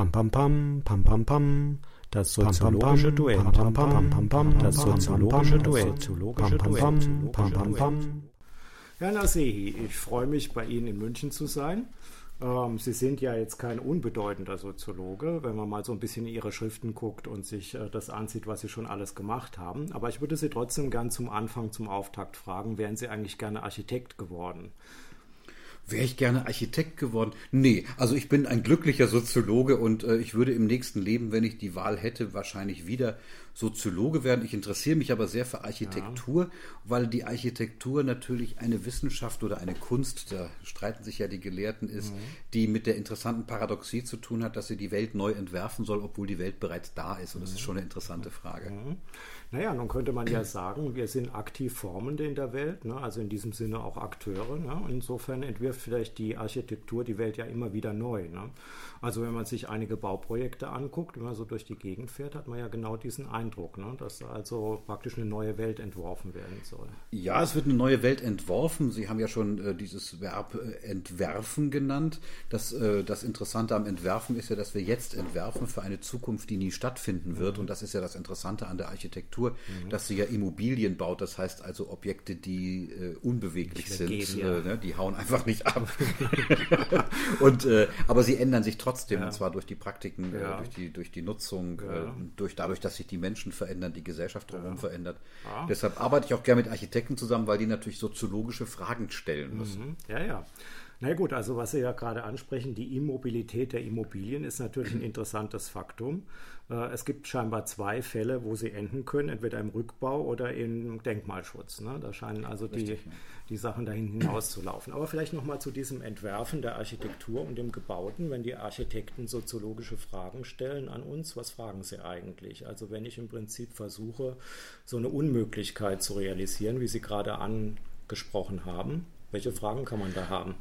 Pam pam pam, pam pam pam. Das soziologische Duell. Pam pam pam, pam Das soziologische Duell. Pam pam pam, pam pam pam. Herr Nasehi, ich freue mich, bei Ihnen in München zu sein. Ähm, Sie sind ja jetzt kein unbedeutender Soziologe, wenn man mal so ein bisschen in Ihre Schriften guckt und sich äh, das ansieht, was Sie schon alles gemacht haben. Aber ich würde Sie trotzdem gern zum Anfang, zum Auftakt fragen, wären Sie eigentlich gerne Architekt geworden? Wäre ich gerne Architekt geworden? Nee, also ich bin ein glücklicher Soziologe und äh, ich würde im nächsten Leben, wenn ich die Wahl hätte, wahrscheinlich wieder Soziologe werden. Ich interessiere mich aber sehr für Architektur, ja. weil die Architektur natürlich eine Wissenschaft oder eine Kunst, da streiten sich ja die Gelehrten, ist, mhm. die mit der interessanten Paradoxie zu tun hat, dass sie die Welt neu entwerfen soll, obwohl die Welt bereits da ist. Und das ist schon eine interessante Frage. Mhm. Naja, nun könnte man ja sagen, wir sind aktiv Formende in der Welt, ne? also in diesem Sinne auch Akteure. Ne? Insofern entwirft vielleicht die Architektur die Welt ja immer wieder neu. Ne? Also wenn man sich einige Bauprojekte anguckt, wenn man so durch die Gegend fährt, hat man ja genau diesen Eindruck, ne? dass also praktisch eine neue Welt entworfen werden soll. Ja, es wird eine neue Welt entworfen. Sie haben ja schon äh, dieses Verb äh, entwerfen genannt. Das, äh, das Interessante am Entwerfen ist ja, dass wir jetzt entwerfen für eine Zukunft, die nie stattfinden wird. Mhm. Und das ist ja das Interessante an der Architektur, mhm. dass sie ja Immobilien baut. Das heißt also Objekte, die äh, unbeweglich sind. Gehen, ja. Äh, ne? Die hauen einfach nicht ab. und, äh, aber sie ändern sich trotzdem ja. und zwar durch die Praktiken, äh, ja. durch, die, durch die Nutzung, äh, durch, dadurch, dass sich die Menschen verändern, die Gesellschaft drumherum verändert. Deshalb arbeite ich auch gerne mit Architekten zusammen, weil die natürlich soziologische Fragen stellen müssen. Mhm. Ja, ja. Na gut, also was Sie ja gerade ansprechen, die Immobilität der Immobilien ist natürlich ein interessantes Faktum. Äh, es gibt scheinbar zwei Fälle, wo sie enden können, entweder im Rückbau oder im Denkmalschutz. Ne? Da scheinen also die, die Sachen dahin hinauszulaufen. Aber vielleicht nochmal zu diesem Entwerfen der Architektur und dem Gebauten. Wenn die Architekten soziologische Fragen stellen an uns, was fragen sie eigentlich? Also wenn ich im Prinzip versuche, so eine Unmöglichkeit zu realisieren, wie Sie gerade angesprochen haben, welche Fragen kann man da haben?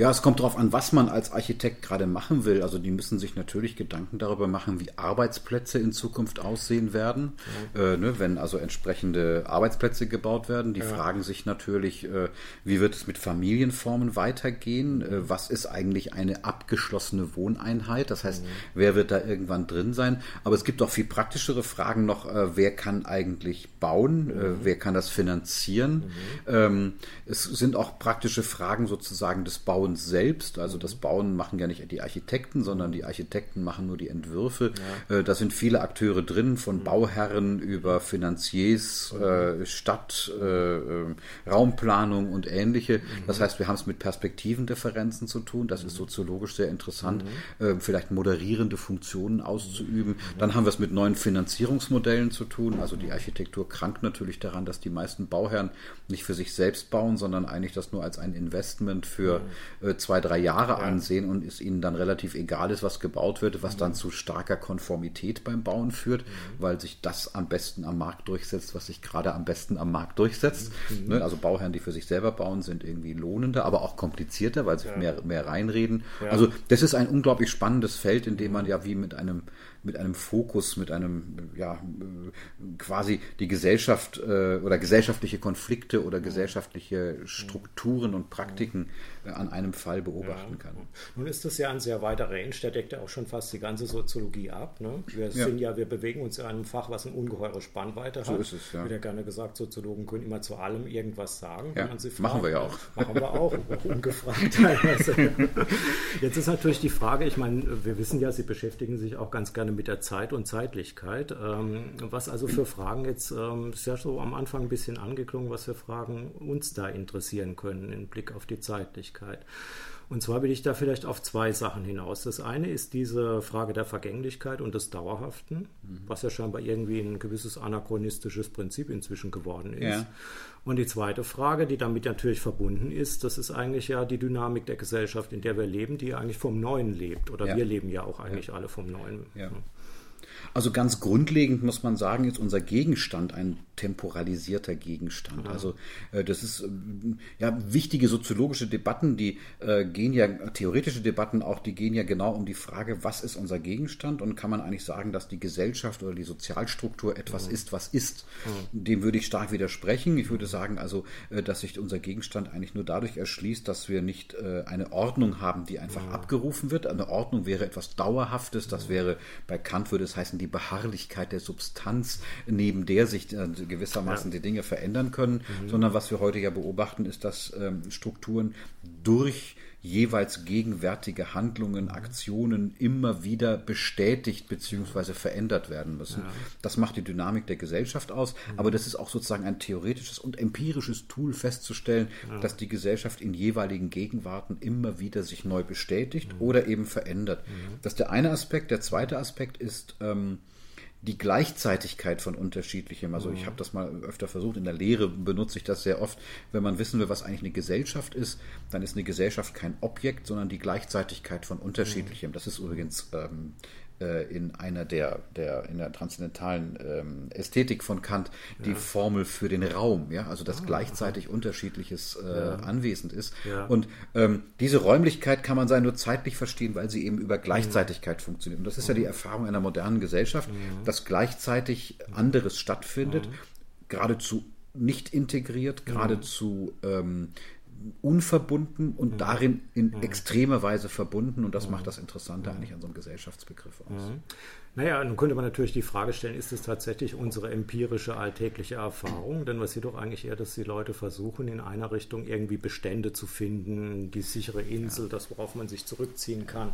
Ja, es kommt darauf an, was man als Architekt gerade machen will. Also die müssen sich natürlich Gedanken darüber machen, wie Arbeitsplätze in Zukunft aussehen werden. Ja. Äh, ne, wenn also entsprechende Arbeitsplätze gebaut werden. Die ja. fragen sich natürlich, äh, wie wird es mit Familienformen weitergehen? Äh, was ist eigentlich eine abgeschlossene Wohneinheit? Das heißt, mhm. wer wird da irgendwann drin sein? Aber es gibt auch viel praktischere Fragen noch. Äh, wer kann eigentlich bauen? Äh, mhm. wer kann das finanzieren? Mhm. Ähm, es sind auch praktische Fragen sozusagen des Bauens Bauens selbst. Also das Bauen machen ja nicht die Architekten, sondern die Architekten machen nur die Entwürfe. Ja. Äh, da sind viele Akteure drin, von mhm. Bauherren über Finanziers, mhm. äh, Stadt, äh, äh, Raumplanung und ähnliche. Mhm. Das heißt, wir haben es mit Perspektivendifferenzen zu tun. Das ist soziologisch sehr interessant, äh, vielleicht moderierende Funktionen auszuüben. Dann haben wir es mit neuen Finanzierungsmodellen zu tun. Also die Architektur krankt natürlich daran, dass die meisten Bauherren nicht für sich selbst bauen, sondern eigentlich das nur als ein Investment für zwei, drei Jahre ja. ansehen und es ihnen dann relativ egal ist, was gebaut wird, was mhm. dann zu starker Konformität beim Bauen führt, mhm. weil sich das am besten am Markt durchsetzt, was sich gerade am besten am Markt durchsetzt. Mhm. Ne? Also Bauherren, die für sich selber bauen, sind irgendwie lohnender, aber auch komplizierter, weil sie ja. mehr, mehr reinreden. Ja. Also das ist ein unglaublich spannendes Feld, in dem man ja wie mit einem mit einem Fokus, mit einem, ja, quasi die Gesellschaft äh, oder gesellschaftliche Konflikte oder gesellschaftliche Strukturen und Praktiken äh, an einem Fall beobachten kann. Nun ist das ja ein sehr weiter Range, der deckt ja auch schon fast die ganze Soziologie ab. Ne? Wir sind ja. wir bewegen uns in einem Fach, was eine ungeheure Spannweite hat. So ist es, ja. Wird ja gerne gesagt, Soziologen können immer zu allem irgendwas sagen. Ja, machen wir ja auch. Machen wir auch, auch ungefragt teilweise. Jetzt ist natürlich die Frage, ich meine, wir wissen ja, Sie beschäftigen sich auch ganz gerne mit der Zeit und Zeitlichkeit. Ähm, was also für Fragen jetzt, ähm, ist ja so am Anfang ein bisschen angeklungen, was für Fragen uns da interessieren können im Blick auf die Zeitlichkeit. Und zwar will ich da vielleicht auf zwei Sachen hinaus. Das eine ist diese Frage der Vergänglichkeit und des Dauerhaften, mhm. was ja scheinbar irgendwie ein gewisses anachronistisches Prinzip inzwischen geworden ist. Ja. Und die zweite Frage, die damit natürlich verbunden ist, das ist eigentlich ja die Dynamik der Gesellschaft, in der wir leben, die ja eigentlich vom Neuen lebt. Oder ja. wir leben ja auch eigentlich ja. alle vom Neuen. Also ganz grundlegend muss man sagen, ist unser Gegenstand ein temporalisierter Gegenstand. Ja. Also äh, das ist äh, ja wichtige soziologische Debatten, die äh, gehen ja theoretische Debatten auch, die gehen ja genau um die Frage, was ist unser Gegenstand und kann man eigentlich sagen, dass die Gesellschaft oder die Sozialstruktur etwas ja. ist, was ist. Ja. Dem würde ich stark widersprechen. Ich würde sagen also, äh, dass sich unser Gegenstand eigentlich nur dadurch erschließt, dass wir nicht äh, eine Ordnung haben, die einfach abgerufen wird. Eine Ordnung wäre etwas Dauerhaftes. Das wäre bei Kant würde es heißen die Beharrlichkeit der Substanz, neben der sich äh, gewissermaßen ja. die Dinge verändern können, mhm. sondern was wir heute ja beobachten, ist, dass ähm, Strukturen durch jeweils gegenwärtige Handlungen. Aktionen immer wieder bestätigt bzw. verändert werden müssen. Ja. Das macht die Dynamik der Gesellschaft aus, mhm. aber das ist auch sozusagen ein theoretisches und empirisches Tool festzustellen, ja. dass die Gesellschaft in jeweiligen Gegenwarten immer wieder sich neu bestätigt mhm. oder eben verändert. Mhm. Das ist der eine Aspekt. Der zweite Aspekt ist, ähm, die Gleichzeitigkeit von unterschiedlichem. Also ich mhm. habe das mal öfter versucht, in der Lehre benutze ich das sehr oft. Wenn man wissen will, was eigentlich eine Gesellschaft ist, dann ist eine Gesellschaft kein Objekt, sondern die Gleichzeitigkeit von unterschiedlichem. Das ist übrigens ähm, äh, in einer der, der in der transzendentalen ähm, Ästhetik von Kant die ja. Formel für den Raum, ja, also dass ah, gleichzeitig aha. unterschiedliches äh, ja. anwesend ist. Ja. Und ähm, diese Räumlichkeit kann man sein nur zeitlich verstehen, weil sie eben über Gleichzeitigkeit mhm. funktioniert. Und das ist ja die Erfahrung einer modernen Gesellschaft, mhm. dass gleichzeitig anderes stattfindet, mhm. geradezu nicht integriert, geradezu ähm, unverbunden und mhm. darin in mhm. extremer Weise verbunden. Und das mhm. macht das Interessante eigentlich an so einem Gesellschaftsbegriff aus. Naja, nun könnte man natürlich die Frage stellen, ist es tatsächlich unsere empirische alltägliche Erfahrung? Denn was doch eigentlich eher, dass die Leute versuchen, in einer Richtung irgendwie Bestände zu finden, die sichere Insel, das, worauf man sich zurückziehen kann.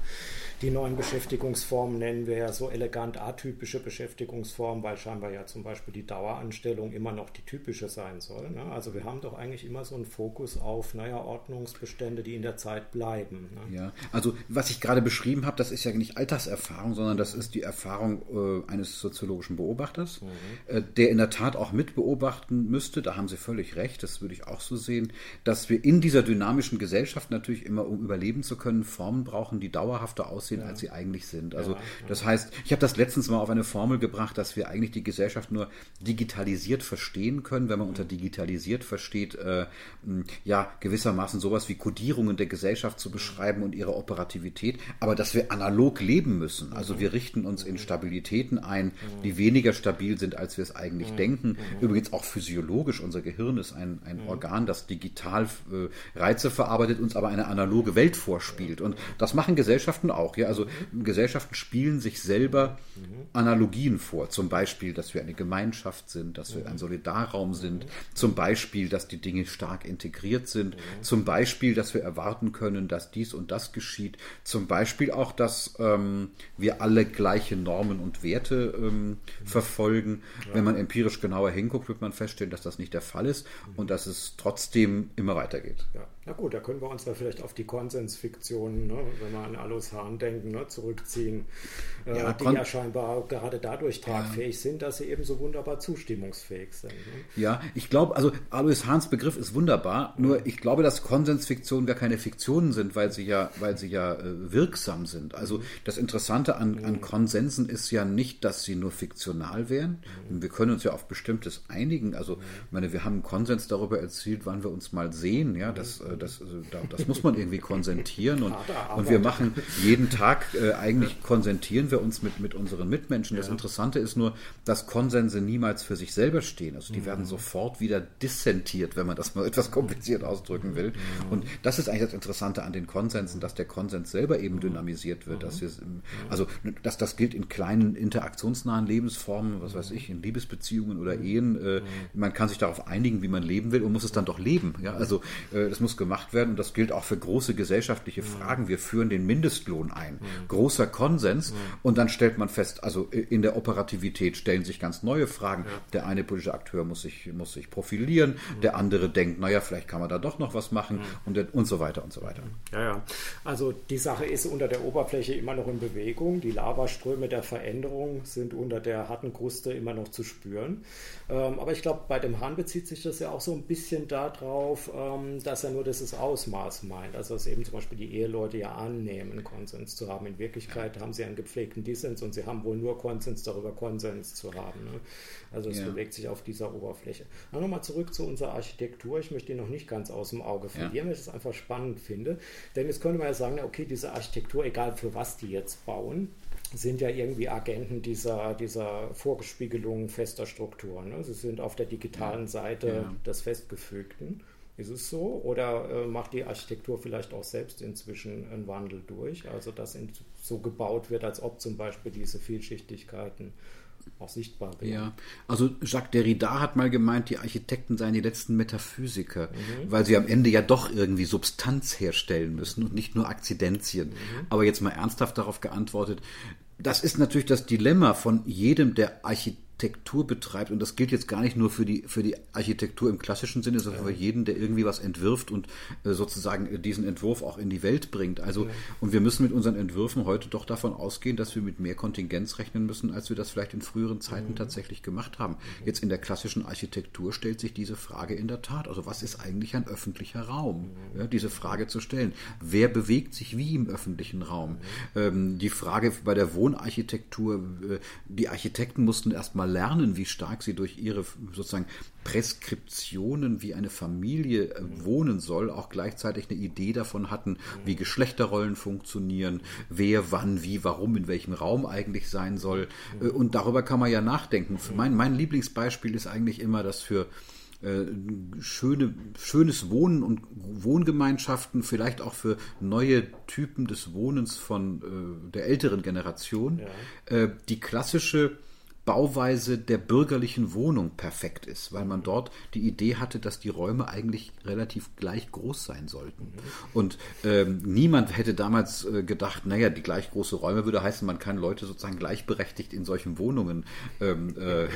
Die neuen Beschäftigungsformen nennen wir ja so elegant atypische Beschäftigungsformen, weil scheinbar ja zum Beispiel die Daueranstellung immer noch die typische sein soll. Ne? Also wir haben doch eigentlich immer so einen Fokus auf, naja, Ordnungsbestände, die in der Zeit bleiben. Ne? Ja, also was ich gerade beschrieben habe, das ist ja nicht Alltagserfahrung, sondern das ist die Erfahrung, Erfahrung äh, eines soziologischen Beobachters, mhm. äh, der in der Tat auch mit beobachten müsste, da haben Sie völlig recht, das würde ich auch so sehen, dass wir in dieser dynamischen Gesellschaft natürlich immer, um überleben zu können, Formen brauchen, die dauerhafter aussehen, ja. als sie eigentlich sind. Also ja, ja. das heißt, ich habe das letztens mal auf eine Formel gebracht, dass wir eigentlich die Gesellschaft nur digitalisiert verstehen können, wenn man unter digitalisiert versteht, äh, ja, gewissermaßen sowas wie Kodierungen der Gesellschaft zu beschreiben und ihre Operativität, aber dass wir analog leben müssen. Also mhm. wir richten uns in Stabilitäten ein, die weniger stabil sind, als wir es eigentlich mhm. denken. Mhm. Übrigens auch physiologisch. Unser Gehirn ist ein, ein mhm. Organ, das digital äh, Reize verarbeitet, uns aber eine analoge Welt vorspielt. Und das machen Gesellschaften auch. Ja? Also Gesellschaften spielen sich selber Analogien vor. Zum Beispiel, dass wir eine Gemeinschaft sind, dass wir ein Solidarraum sind. Zum Beispiel, dass die Dinge stark integriert sind. Zum Beispiel, dass wir erwarten können, dass dies und das geschieht. Zum Beispiel auch, dass ähm, wir alle gleiche Normen und Werte ähm, verfolgen. Ja. Wenn man empirisch genauer hinguckt, wird man feststellen, dass das nicht der Fall ist und dass es trotzdem immer weitergeht. Ja. Na gut, da können wir uns da vielleicht auf die Konsensfiktionen, ne, wenn wir an Alois Hahn denken, ne, zurückziehen, äh, ja, die ja scheinbar gerade dadurch tragfähig ja. sind, dass sie eben so wunderbar zustimmungsfähig sind. Ne? Ja, ich glaube, also Alois Hahns Begriff ist wunderbar, nur ich glaube, dass Konsensfiktionen gar keine Fiktionen sind, weil sie ja, weil sie ja äh, wirksam sind. Also mhm. das Interessante an, an mhm. Konsensen ist ja nicht, dass sie nur fiktional wären. Mhm. Wir können uns ja auf Bestimmtes einigen. Also, ich meine, wir haben einen Konsens darüber erzielt, wann wir uns mal sehen. Ja, das äh, das, also, das muss man irgendwie konsentieren. Und, und wir machen jeden Tag, äh, eigentlich konsentieren wir uns mit, mit unseren Mitmenschen. Das Interessante ist nur, dass Konsense niemals für sich selber stehen. Also die werden mhm. sofort wieder dissentiert, wenn man das mal etwas kompliziert ausdrücken will. Mhm. Und das ist eigentlich das Interessante an den Konsensen, dass der Konsens selber eben mhm. dynamisiert wird. Dass wir, also dass das gilt in kleinen interaktionsnahen Lebensformen, was weiß ich, in Liebesbeziehungen oder Ehen. Äh, man kann sich darauf einigen, wie man leben will und muss es dann doch leben. Ja? Also äh, das muss gemacht werden und das gilt auch für große gesellschaftliche Fragen. Wir führen den Mindestlohn ein. Großer Konsens und dann stellt man fest, also in der Operativität stellen sich ganz neue Fragen. Der eine politische Akteur muss sich, muss sich profilieren, der andere denkt, naja, vielleicht kann man da doch noch was machen und, und so weiter und so weiter. Ja, ja. Also die Sache ist unter der Oberfläche immer noch in Bewegung. Die Lavaströme der Veränderung sind unter der harten Kruste immer noch zu spüren. Ähm, aber ich glaube, bei dem Hahn bezieht sich das ja auch so ein bisschen darauf, ähm, dass er nur das gewisses Ausmaß meint. Also dass eben zum Beispiel die Eheleute ja annehmen, Konsens zu haben. In Wirklichkeit haben sie einen gepflegten Dissens und sie haben wohl nur Konsens darüber, Konsens zu haben. Ne? Also es ja. bewegt sich auf dieser Oberfläche. Aber nochmal zurück zu unserer Architektur. Ich möchte die noch nicht ganz aus dem Auge verlieren, ja. weil ich es einfach spannend finde. Denn jetzt könnte man ja sagen, okay, diese Architektur, egal für was die jetzt bauen, sind ja irgendwie Agenten dieser, dieser Vorgespiegelung fester Strukturen. Ne? Sie sind auf der digitalen Seite ja. des Festgefügten. Ist es so? Oder äh, macht die Architektur vielleicht auch selbst inzwischen einen Wandel durch? Also, dass in, so gebaut wird, als ob zum Beispiel diese Vielschichtigkeiten auch sichtbar werden. Ja, also Jacques Derrida hat mal gemeint, die Architekten seien die letzten Metaphysiker, mhm. weil sie am Ende ja doch irgendwie Substanz herstellen müssen und nicht nur Akzidenzien. Mhm. Aber jetzt mal ernsthaft darauf geantwortet, das ist natürlich das Dilemma von jedem, der Architekt Architektur betreibt, und das gilt jetzt gar nicht nur für die, für die Architektur im klassischen Sinne, sondern für jeden, der irgendwie was entwirft und äh, sozusagen diesen Entwurf auch in die Welt bringt. Also, ja. und wir müssen mit unseren Entwürfen heute doch davon ausgehen, dass wir mit mehr Kontingenz rechnen müssen, als wir das vielleicht in früheren Zeiten mhm. tatsächlich gemacht haben. Mhm. Jetzt in der klassischen Architektur stellt sich diese Frage in der Tat. Also, was ist eigentlich ein öffentlicher Raum? Mhm. Ja, diese Frage zu stellen. Wer bewegt sich wie im öffentlichen Raum? Mhm. Ähm, die Frage bei der Wohnarchitektur, äh, die Architekten mussten erstmal mal lernen, wie stark sie durch ihre sozusagen Preskriptionen, wie eine Familie äh, wohnen soll, auch gleichzeitig eine Idee davon hatten, wie Geschlechterrollen funktionieren, wer wann, wie, warum, in welchem Raum eigentlich sein soll. Äh, und darüber kann man ja nachdenken. Mein, mein Lieblingsbeispiel ist eigentlich immer, dass für äh, schöne, schönes Wohnen und Wohngemeinschaften, vielleicht auch für neue Typen des Wohnens von äh, der älteren Generation, ja. äh, die klassische Bauweise der bürgerlichen Wohnung perfekt ist, weil man dort die Idee hatte, dass die Räume eigentlich relativ gleich groß sein sollten. Und ähm, niemand hätte damals äh, gedacht, naja, die gleich große Räume würde heißen, man kann Leute sozusagen gleichberechtigt in solchen Wohnungen ähm, äh,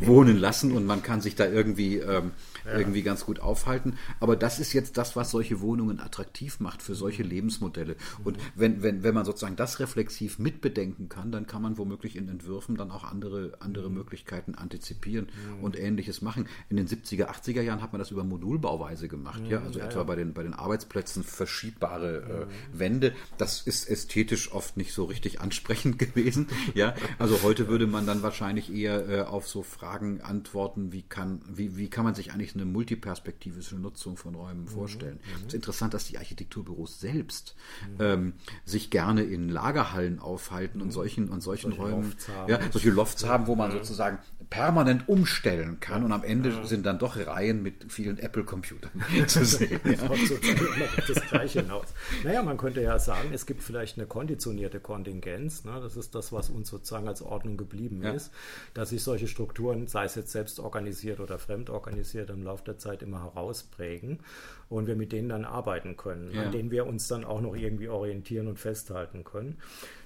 wohnen lassen und man kann sich da irgendwie, ähm, ja. irgendwie ganz gut aufhalten. Aber das ist jetzt das, was solche Wohnungen attraktiv macht für solche mhm. Lebensmodelle. Und mhm. wenn, wenn, wenn man sozusagen das reflexiv mitbedenken kann, dann kann man womöglich in Entwürfen dann auch andere andere, Möglichkeiten antizipieren mhm. und ähnliches machen. In den 70er, 80er Jahren hat man das über Modulbauweise gemacht, ja, also ja, etwa ja. bei den bei den Arbeitsplätzen verschiebbare äh, Wände. Das ist ästhetisch oft nicht so richtig ansprechend gewesen, ja. Also heute würde man dann wahrscheinlich eher äh, auf so Fragen antworten, wie kann wie, wie kann man sich eigentlich eine multiperspektivische Nutzung von Räumen mhm. vorstellen? Es ist interessant, dass die Architekturbüros selbst mhm. ähm, sich gerne in Lagerhallen aufhalten und solchen und solchen solche Räumen, ja, solche Lofts haben wo man sozusagen permanent umstellen kann und am Ende sind dann doch Reihen mit vielen Apple-Computern zu sehen. Das, Gleiche hinaus. Naja, man könnte ja sagen, es gibt vielleicht eine konditionierte Kontingenz. Ne? Das ist das, was uns sozusagen als Ordnung geblieben ja. ist, dass sich solche Strukturen, sei es jetzt selbst organisiert oder fremd organisiert, im Laufe der Zeit immer herausprägen und wir mit denen dann arbeiten können, ja. an denen wir uns dann auch noch irgendwie orientieren und festhalten können.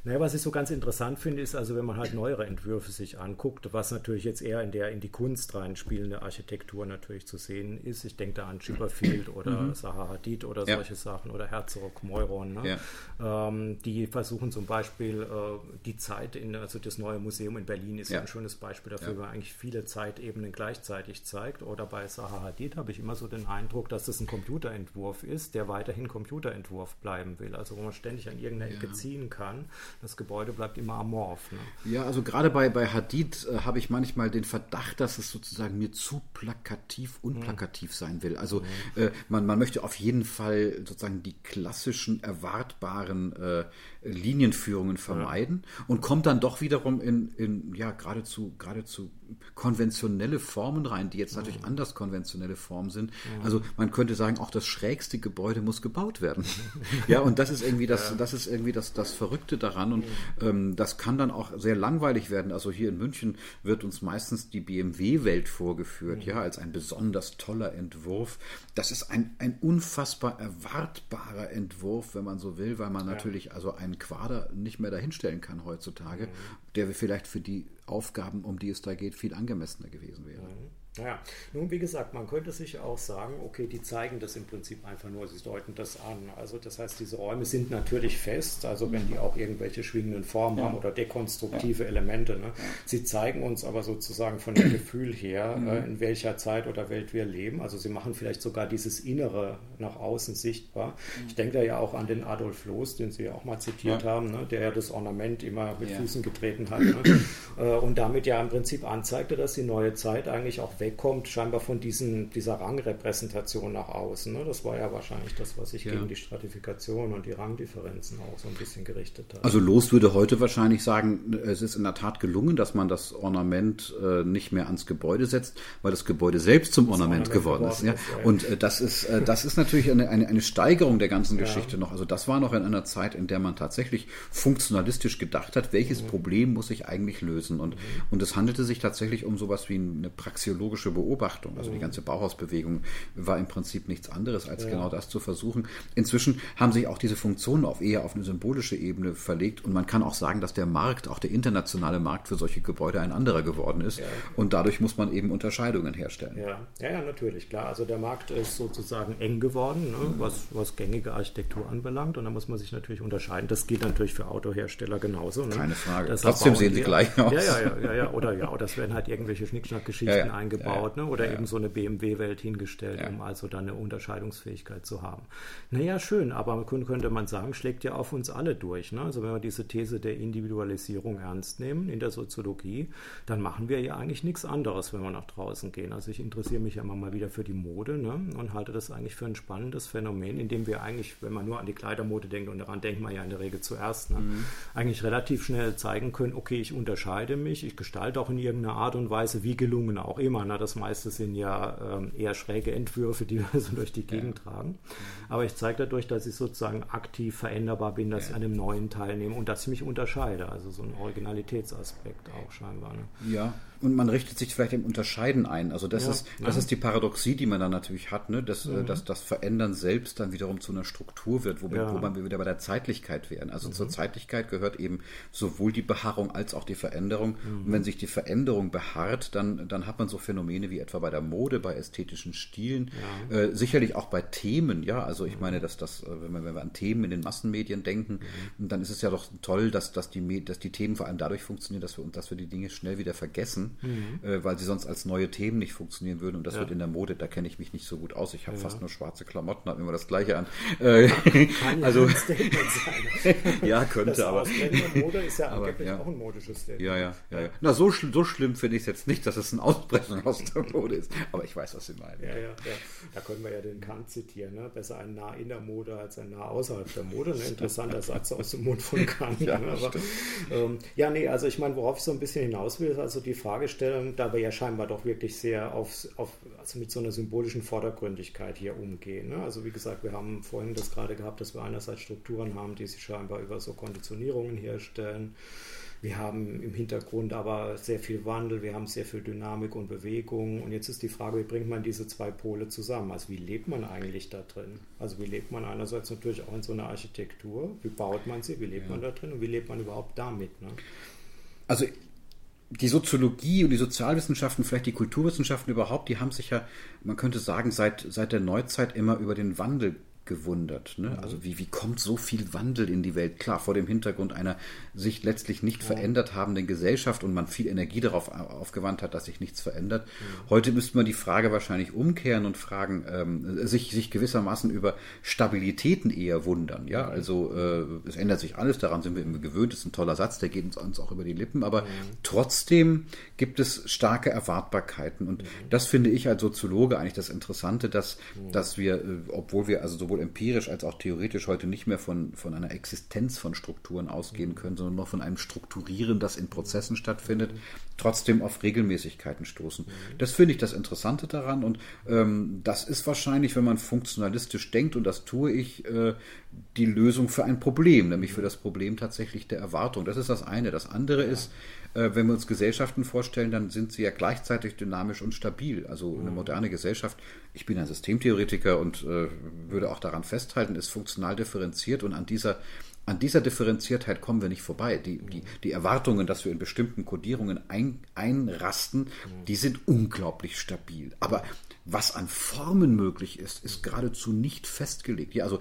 Naja, was ich so ganz interessant finde, ist also, wenn man halt neuere Entwürfe sich anguckt, was natürlich jetzt eher in der in die Kunst reinspielende Architektur natürlich zu sehen ist. Ich denke da an Chipperfield oder mhm. Zaha Hadid oder ja. solche Sachen oder Herzog, Meuron. Ne? Ja. Ähm, die versuchen zum Beispiel äh, die Zeit in, also das neue Museum in Berlin ist ja, ein schönes Beispiel dafür, weil eigentlich viele Zeitebenen gleichzeitig zeigt. Oder bei Zaha Hadid habe ich immer so den Eindruck, dass das ein Computerentwurf ist, der weiterhin Computerentwurf bleiben will. Also wo man ständig an irgendeiner Ecke ziehen kann das Gebäude bleibt immer amorph. Ne? Ja, also gerade bei, bei Hadid äh, habe ich manchmal den Verdacht, dass es sozusagen mir zu plakativ, unplakativ mhm. sein will. Also mhm. äh, man, man möchte auf jeden Fall sozusagen die klassischen, erwartbaren äh, Linienführungen vermeiden ja. und kommt dann doch wiederum in, in ja, geradezu, geradezu konventionelle Formen rein, die jetzt natürlich mhm. anders konventionelle Formen sind. Mhm. Also man könnte sagen, auch das schrägste Gebäude muss gebaut werden. ja, und das ist irgendwie das, ja. das ist irgendwie das, das Verrückte daran und mhm. ähm, das kann dann auch sehr langweilig werden. Also hier in München wird uns meistens die BMW-Welt vorgeführt, mhm. ja, als ein besonders toller Entwurf. Das ist ein, ein unfassbar erwartbarer Entwurf, wenn man so will, weil man ja. natürlich also einen Quader nicht mehr dahinstellen kann heutzutage, mhm. der vielleicht für die Aufgaben, um die es da geht, viel angemessener gewesen wäre. Mhm. Ja, nun wie gesagt, man könnte sich auch sagen, okay, die zeigen das im Prinzip einfach nur, sie deuten das an. Also das heißt, diese Räume sind natürlich fest, also wenn die auch irgendwelche schwingenden Formen ja. haben oder dekonstruktive ja. Elemente. Ne? Sie zeigen uns aber sozusagen von dem Gefühl her, mhm. äh, in welcher Zeit oder Welt wir leben. Also sie machen vielleicht sogar dieses Innere nach außen sichtbar. Mhm. Ich denke da ja auch an den Adolf Loos, den Sie ja auch mal zitiert ja. haben, ne? der ja das Ornament immer mit Füßen getreten hat ne? äh, und damit ja im Prinzip anzeigte, dass die neue Zeit eigentlich auch wegkommt, scheinbar von diesen, dieser Rangrepräsentation nach außen. Ne? Das war ja wahrscheinlich das, was sich ja. gegen die Stratifikation und die Rangdifferenzen auch so ein bisschen gerichtet hat. Also Los würde heute wahrscheinlich sagen, es ist in der Tat gelungen, dass man das Ornament äh, nicht mehr ans Gebäude setzt, weil das Gebäude selbst zum Ornament, Ornament geworden, geworden ist. Ja? Ist, ja. Und äh, das ist, äh, das ist natürlich eine, eine, eine Steigerung der ganzen Geschichte noch. Also das war noch in einer Zeit, in der man tatsächlich funktionalistisch gedacht hat, welches mhm. Problem muss ich eigentlich lösen. Und, mhm. und es handelte sich tatsächlich um sowas wie eine praxiologische psychologische Beobachtung. Also die mhm. ganze Bauhausbewegung war im Prinzip nichts anderes, als ja. genau das zu versuchen. Inzwischen haben sich auch diese Funktionen auf eher auf eine symbolische Ebene verlegt und man kann auch sagen, dass der Markt, auch der internationale Markt für solche Gebäude ein anderer geworden ist. Ja. Und dadurch muss man eben Unterscheidungen herstellen. Ja. ja, ja, natürlich, klar. Also der Markt ist sozusagen eng geworden, ne, mhm. was, was gängige Architektur anbelangt. Und da muss man sich natürlich unterscheiden. Das gilt natürlich für Autohersteller genauso. Ne? Keine Frage. Das Trotzdem sehen sie gleich aus. Ja, ja, ja, ja, Oder ja, oder es werden halt irgendwelche Schnickschnack-Geschichten ja, ja. eingebaut gebaut ja, ne? oder ja, eben so eine BMW-Welt hingestellt, um also dann eine Unterscheidungsfähigkeit zu haben. Naja, schön, aber könnte man sagen, schlägt ja auf uns alle durch. Ne? Also wenn wir diese These der Individualisierung ernst nehmen in der Soziologie, dann machen wir ja eigentlich nichts anderes, wenn wir nach draußen gehen. Also ich interessiere mich ja immer mal wieder für die Mode ne? und halte das eigentlich für ein spannendes Phänomen, in dem wir eigentlich, wenn man nur an die Kleidermode denkt, und daran denkt man ja in der Regel zuerst, ne? mhm. eigentlich relativ schnell zeigen können, okay, ich unterscheide mich, ich gestalte auch in irgendeiner Art und Weise, wie gelungen auch immer. Na, das meiste sind ja ähm, eher schräge Entwürfe, die wir so durch die Gegend ja. tragen. Aber ich zeige dadurch, dass ich sozusagen aktiv veränderbar bin, dass ja. ich an einem neuen teilnehme und dass ich mich unterscheide. Also so ein Originalitätsaspekt auch scheinbar. Ne? Ja, und man richtet sich vielleicht im Unterscheiden ein. Also das, ja, ist, das ja. ist die Paradoxie, die man dann natürlich hat, ne? dass, mhm. dass das Verändern selbst dann wiederum zu einer Struktur wird, wo, ja. wir, wo man wieder bei der Zeitlichkeit wären. Also mhm. zur Zeitlichkeit gehört eben sowohl die Beharrung als auch die Veränderung. Mhm. Und wenn sich die Veränderung beharrt, dann, dann hat man so Phänomene wie etwa bei der Mode, bei ästhetischen Stilen, äh, sicherlich auch bei Themen. Ja, also ich mhm. meine, dass das, äh, wenn wir, wenn wir an Themen in den Massenmedien denken, mhm. dann ist es ja doch toll, dass, dass, die, dass die Themen vor allem dadurch funktionieren, dass wir, dass wir die Dinge schnell wieder vergessen mhm. äh, weil sie sonst als neue Themen nicht funktionieren würden. Und das ja. wird in der Mode, da kenne ich mich nicht so gut aus. Ich habe ja. fast nur schwarze Klamotten, habe immer das gleiche an. Äh, Kann also, ja ja, könnte, das aber. Mode ist ja aber, ja. auch ein modisches Statement. Ja, ja, ja. Na, so, so schlimm finde ich es jetzt nicht, dass es eine Ausbrechung aus der Mode ist. Aber ich weiß, was Sie meinen. Ja, ja, ja. Da können wir ja den Kant zitieren. Ne? Besser ein nah in der Mode als ein nah außerhalb der Mode. Ne? Interessanter Satz aus dem Mund von Kant. ja, ne? aber, ähm, ja, nee, also ich meine, worauf ich so ein bisschen hinaus will, ist also die Fragestellung, da wir ja scheinbar doch wirklich sehr auf, auf also mit so einer symbolischen Vordergründigkeit hier umgehen. Ne? Also wie gesagt, wir haben vorhin das gerade gehabt, dass wir einerseits Strukturen haben, die sich scheinbar über so Konditionierungen herstellen. Wir haben im Hintergrund aber sehr viel Wandel, wir haben sehr viel Dynamik und Bewegung. Und jetzt ist die Frage, wie bringt man diese zwei Pole zusammen? Also wie lebt man eigentlich da drin? Also wie lebt man einerseits natürlich auch in so einer Architektur? Wie baut man sie? Wie lebt ja. man da drin? Und wie lebt man überhaupt damit? Ne? Also die Soziologie und die Sozialwissenschaften, vielleicht die Kulturwissenschaften überhaupt, die haben sich ja, man könnte sagen, seit, seit der Neuzeit immer über den Wandel gewundert. Ne? Also wie, wie kommt so viel Wandel in die Welt? Klar, vor dem Hintergrund einer sich letztlich nicht ja. verändert habenden Gesellschaft und man viel Energie darauf aufgewandt hat, dass sich nichts verändert. Ja. Heute müsste man die Frage wahrscheinlich umkehren und fragen, ähm, sich, sich gewissermaßen über Stabilitäten eher wundern. Ja, also äh, es ändert sich alles, daran sind wir immer gewöhnt, das ist ein toller Satz, der geht uns auch über die Lippen, aber trotzdem gibt es starke Erwartbarkeiten und das finde ich als Soziologe eigentlich das Interessante, dass, dass wir, äh, obwohl wir also sowohl empirisch als auch theoretisch heute nicht mehr von, von einer Existenz von Strukturen ausgehen können, sondern noch von einem Strukturieren, das in Prozessen stattfindet, trotzdem auf Regelmäßigkeiten stoßen. Das finde ich das Interessante daran und ähm, das ist wahrscheinlich, wenn man funktionalistisch denkt, und das tue ich, äh, die Lösung für ein Problem, nämlich für das Problem tatsächlich der Erwartung. Das ist das eine. Das andere ist, wenn wir uns Gesellschaften vorstellen, dann sind sie ja gleichzeitig dynamisch und stabil. Also eine moderne Gesellschaft, ich bin ein Systemtheoretiker und äh, würde auch daran festhalten, ist funktional differenziert und an dieser an dieser Differenziertheit kommen wir nicht vorbei. Die, die, die Erwartungen, dass wir in bestimmten Kodierungen ein, einrasten, die sind unglaublich stabil. Aber was an Formen möglich ist, ist geradezu nicht festgelegt. Ja, also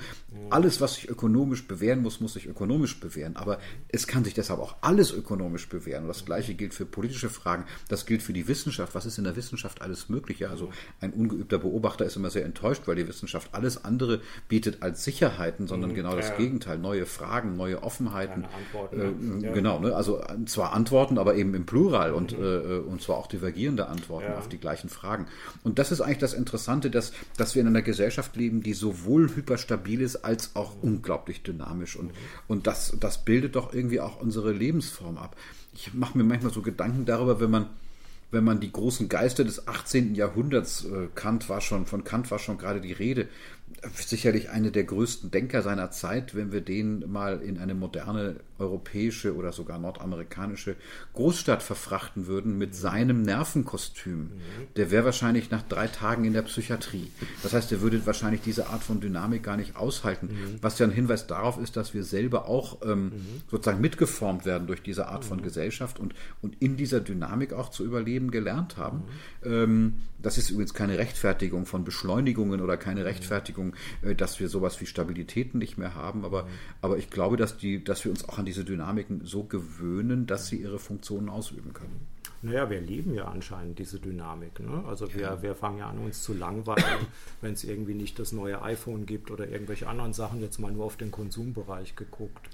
alles, was sich ökonomisch bewähren muss, muss sich ökonomisch bewähren. Aber es kann sich deshalb auch alles ökonomisch bewähren. Und das Gleiche gilt für politische Fragen. Das gilt für die Wissenschaft. Was ist in der Wissenschaft alles möglich? Ja, also ein ungeübter Beobachter ist immer sehr enttäuscht, weil die Wissenschaft alles andere bietet als Sicherheiten, sondern mhm, genau das ja. Gegenteil. Neue Fragen, neue Offenheiten. Antworten, äh, ja. Genau, ne? also zwar Antworten, aber eben im Plural und, mhm. äh, und zwar auch divergierende Antworten ja. auf die gleichen Fragen. Und das ist eigentlich das Interessante, dass, dass wir in einer Gesellschaft leben, die sowohl hyperstabil ist als auch unglaublich dynamisch. Und, und das, das bildet doch irgendwie auch unsere Lebensform ab. Ich mache mir manchmal so Gedanken darüber, wenn man, wenn man die großen Geister des 18. Jahrhunderts, äh, Kant war schon, von Kant war schon gerade die Rede, sicherlich eine der größten Denker seiner Zeit, wenn wir den mal in eine moderne europäische oder sogar nordamerikanische Großstadt verfrachten würden mit seinem Nervenkostüm. Der wäre wahrscheinlich nach drei Tagen in der Psychiatrie. Das heißt, er würde wahrscheinlich diese Art von Dynamik gar nicht aushalten. Was ja ein Hinweis darauf ist, dass wir selber auch ähm, sozusagen mitgeformt werden durch diese Art von Gesellschaft und, und in dieser Dynamik auch zu überleben gelernt haben. Ähm, das ist übrigens keine Rechtfertigung von Beschleunigungen oder keine Rechtfertigung, äh, dass wir sowas wie Stabilitäten nicht mehr haben. Aber, aber ich glaube, dass, die, dass wir uns auch an diese Dynamiken so gewöhnen, dass sie ihre Funktionen ausüben können. Naja, wir lieben ja anscheinend diese Dynamik. Ne? Also wir, wir fangen ja an, uns zu langweilen, wenn es irgendwie nicht das neue iPhone gibt oder irgendwelche anderen Sachen, jetzt mal nur auf den Konsumbereich geguckt.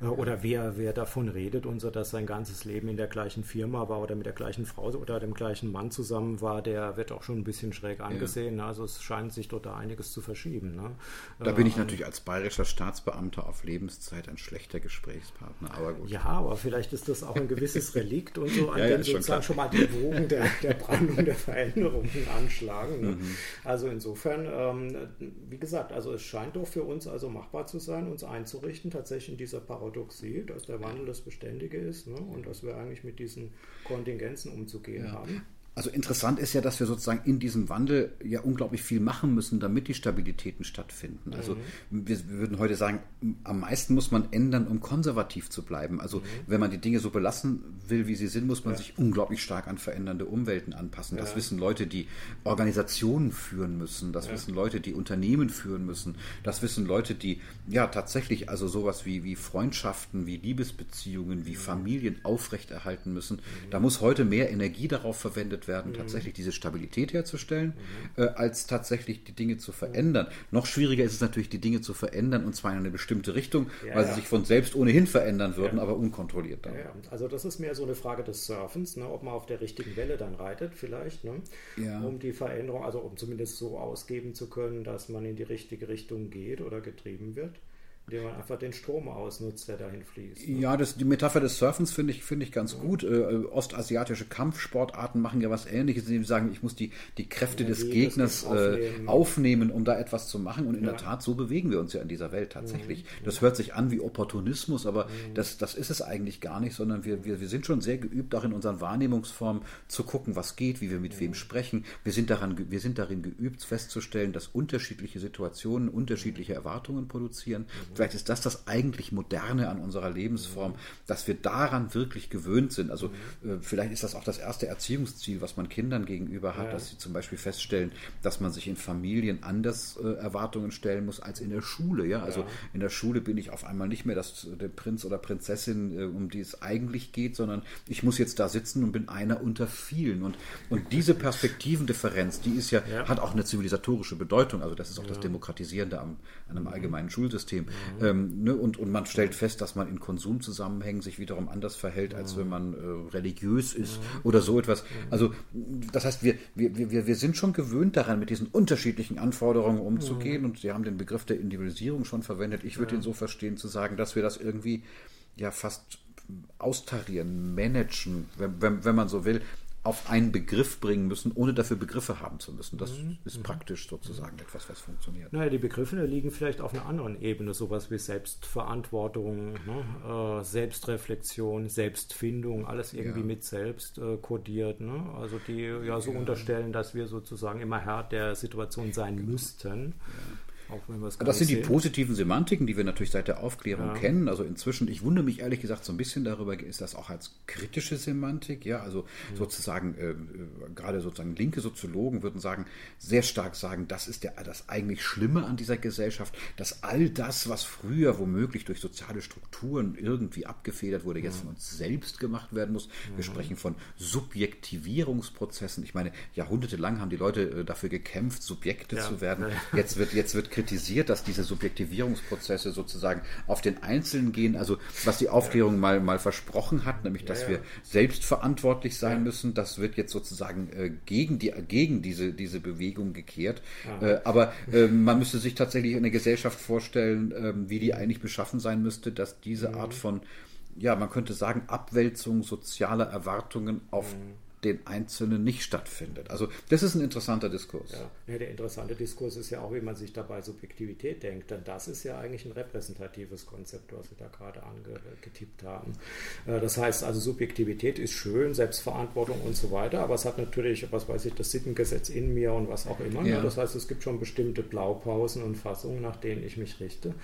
Äh, oder wer, wer davon redet und so, dass sein ganzes Leben in der gleichen Firma war oder mit der gleichen Frau oder dem gleichen Mann zusammen war, der wird auch schon ein bisschen schräg angesehen. Ja. Also es scheint sich dort da einiges zu verschieben. Ne? Da bin ich ähm, natürlich als bayerischer Staatsbeamter auf Lebenszeit ein schlechter Gesprächspartner. Aber gut. Ja, aber vielleicht ist das auch ein gewisses Relikt und so, an ja, dem ja, sozusagen schon, schon, mal die Wogen der, der Brandung der Veränderungen anschlagen. Ne? Mhm. Also insofern, ähm, wie gesagt, also es scheint doch für uns also machbar zu sein, uns einzurichten, tatsächlich in dieser Parodie Paradoxie, dass der Wandel das Beständige ist ne? und dass wir eigentlich mit diesen Kontingenzen umzugehen ja. haben. Also interessant ist ja, dass wir sozusagen in diesem Wandel ja unglaublich viel machen müssen, damit die Stabilitäten stattfinden. Also mhm. wir, würden heute sagen, am meisten muss man ändern, um konservativ zu bleiben. Also mhm. wenn man die Dinge so belassen will, wie sie sind, muss man ja. sich unglaublich stark an verändernde Umwelten anpassen. Das ja. wissen Leute, die Organisationen führen müssen. Das ja. wissen Leute, die Unternehmen führen müssen. Das wissen Leute, die ja tatsächlich also sowas wie, wie Freundschaften, wie Liebesbeziehungen, wie mhm. Familien aufrechterhalten müssen. Mhm. Da muss heute mehr Energie darauf verwendet werden, mhm. tatsächlich diese Stabilität herzustellen, mhm. äh, als tatsächlich die Dinge zu verändern. Noch schwieriger ist es natürlich, die Dinge zu verändern und zwar in eine bestimmte Richtung, ja, weil sie sich von selbst ohnehin verändern würden, ja. aber unkontrolliert dann. Ja, also das ist mehr so eine Frage des Surfens, ne, ob man auf der richtigen Welle dann reitet, vielleicht, ne, um die Veränderung, also um zumindest so ausgeben zu können, dass man in die richtige Richtung geht oder getrieben wird indem man einfach den Strom ausnutzt, der dahin fließt. Ne? Ja, das, die Metapher des Surfens finde ich, find ich ganz ja. gut. Äh, ostasiatische Kampfsportarten machen ja was ähnliches, indem sie sagen, ich muss die, die Kräfte ja, des Gegners äh, aufnehmen. aufnehmen. um da etwas zu machen. Und in ja. der Tat, so bewegen wir uns ja in dieser Welt tatsächlich. Mhm. Das hört sich an wie Opportunismus, aber mhm. das, das ist es eigentlich gar nicht, sondern wir, wir, wir sind schon sehr geübt, auch in unseren Wahrnehmungsformen zu gucken, was geht, wie wir mit wem sprechen. Wir sind, daran, wir sind darin geübt, festzustellen, dass unterschiedliche Situationen unterschiedliche Erwartungen produzieren. Mhm. Vielleicht ist das das eigentlich Moderne an unserer Lebensform, dass wir daran wirklich gewöhnt sind. Also äh, vielleicht ist das auch das erste Erziehungsziel, was man Kindern gegenüber hat, ja. dass sie zum Beispiel feststellen, dass man sich in Familien anders äh, Erwartungen stellen muss als in der Schule. Ja? Also ja. in der Schule bin ich auf einmal nicht mehr das, der Prinz oder Prinzessin, äh, um die es eigentlich geht, sondern ich muss jetzt da sitzen und bin einer unter vielen. Und, und diese Perspektivendifferenz, die ist ja, ja. hat auch eine zivilisatorische Bedeutung. Also das ist auch das Demokratisierende am, an einem allgemeinen Schulsystem. Mhm. Ähm, ne, und, und man stellt fest, dass man in Konsumzusammenhängen sich wiederum anders verhält, als mhm. wenn man äh, religiös ist mhm. oder so etwas. Mhm. Also das heißt, wir, wir, wir, wir sind schon gewöhnt daran, mit diesen unterschiedlichen Anforderungen umzugehen. Und Sie haben den Begriff der Individualisierung schon verwendet. Ich würde ihn so verstehen, zu sagen, dass wir das irgendwie ja fast austarieren, managen, wenn, wenn, wenn man so will, auf einen Begriff bringen müssen, ohne dafür Begriffe haben zu müssen. Das mhm. ist praktisch sozusagen etwas, was funktioniert. Naja, die Begriffe liegen vielleicht auf einer anderen Ebene, sowas wie Selbstverantwortung, ne? äh, Selbstreflexion, Selbstfindung, alles irgendwie ja. mit selbst äh, kodiert. Ne? Also die ja so ja. unterstellen, dass wir sozusagen immer Herr der Situation sein müssten. Ja. Es Das sind die positiven Semantiken, die wir natürlich seit der Aufklärung ja. kennen. Also inzwischen, ich wundere mich ehrlich gesagt so ein bisschen darüber, ist das auch als kritische Semantik? Ja, also mhm. sozusagen, äh, äh, gerade sozusagen linke Soziologen würden sagen, sehr stark sagen, das ist der, das eigentlich Schlimme an dieser Gesellschaft, dass all das, was früher womöglich durch soziale Strukturen irgendwie abgefedert wurde, jetzt von uns selbst gemacht werden muss. Wir sprechen von Subjektivierungsprozessen. Ich meine, jahrhundertelang haben die Leute äh, dafür gekämpft, Subjekte ja. zu werden. Jetzt wird, jetzt wird kritisiert, dass diese Subjektivierungsprozesse sozusagen auf den Einzelnen gehen. Also was die Aufklärung mal, mal versprochen hat, nämlich dass wir selbst verantwortlich sein müssen, das wird jetzt sozusagen äh, gegen, die, gegen diese, diese Bewegung gekehrt. Äh, aber äh, man müsste sich tatsächlich eine Gesellschaft vorstellen, ähm, wie die eigentlich beschaffen sein müsste, dass diese Art mhm. von ja, man könnte sagen, Abwälzung sozialer Erwartungen auf mhm den Einzelnen nicht stattfindet. Also das ist ein interessanter Diskurs. Ja. ja. der interessante Diskurs ist ja auch, wie man sich dabei Subjektivität denkt, denn das ist ja eigentlich ein repräsentatives Konzept, was Sie da gerade angetippt haben. Äh, das heißt also, Subjektivität ist schön, Selbstverantwortung und so weiter, aber es hat natürlich, was weiß ich, das Sittengesetz in mir und was auch immer. Ne? Ja. Das heißt, es gibt schon bestimmte Blaupausen und Fassungen, nach denen ich mich richte.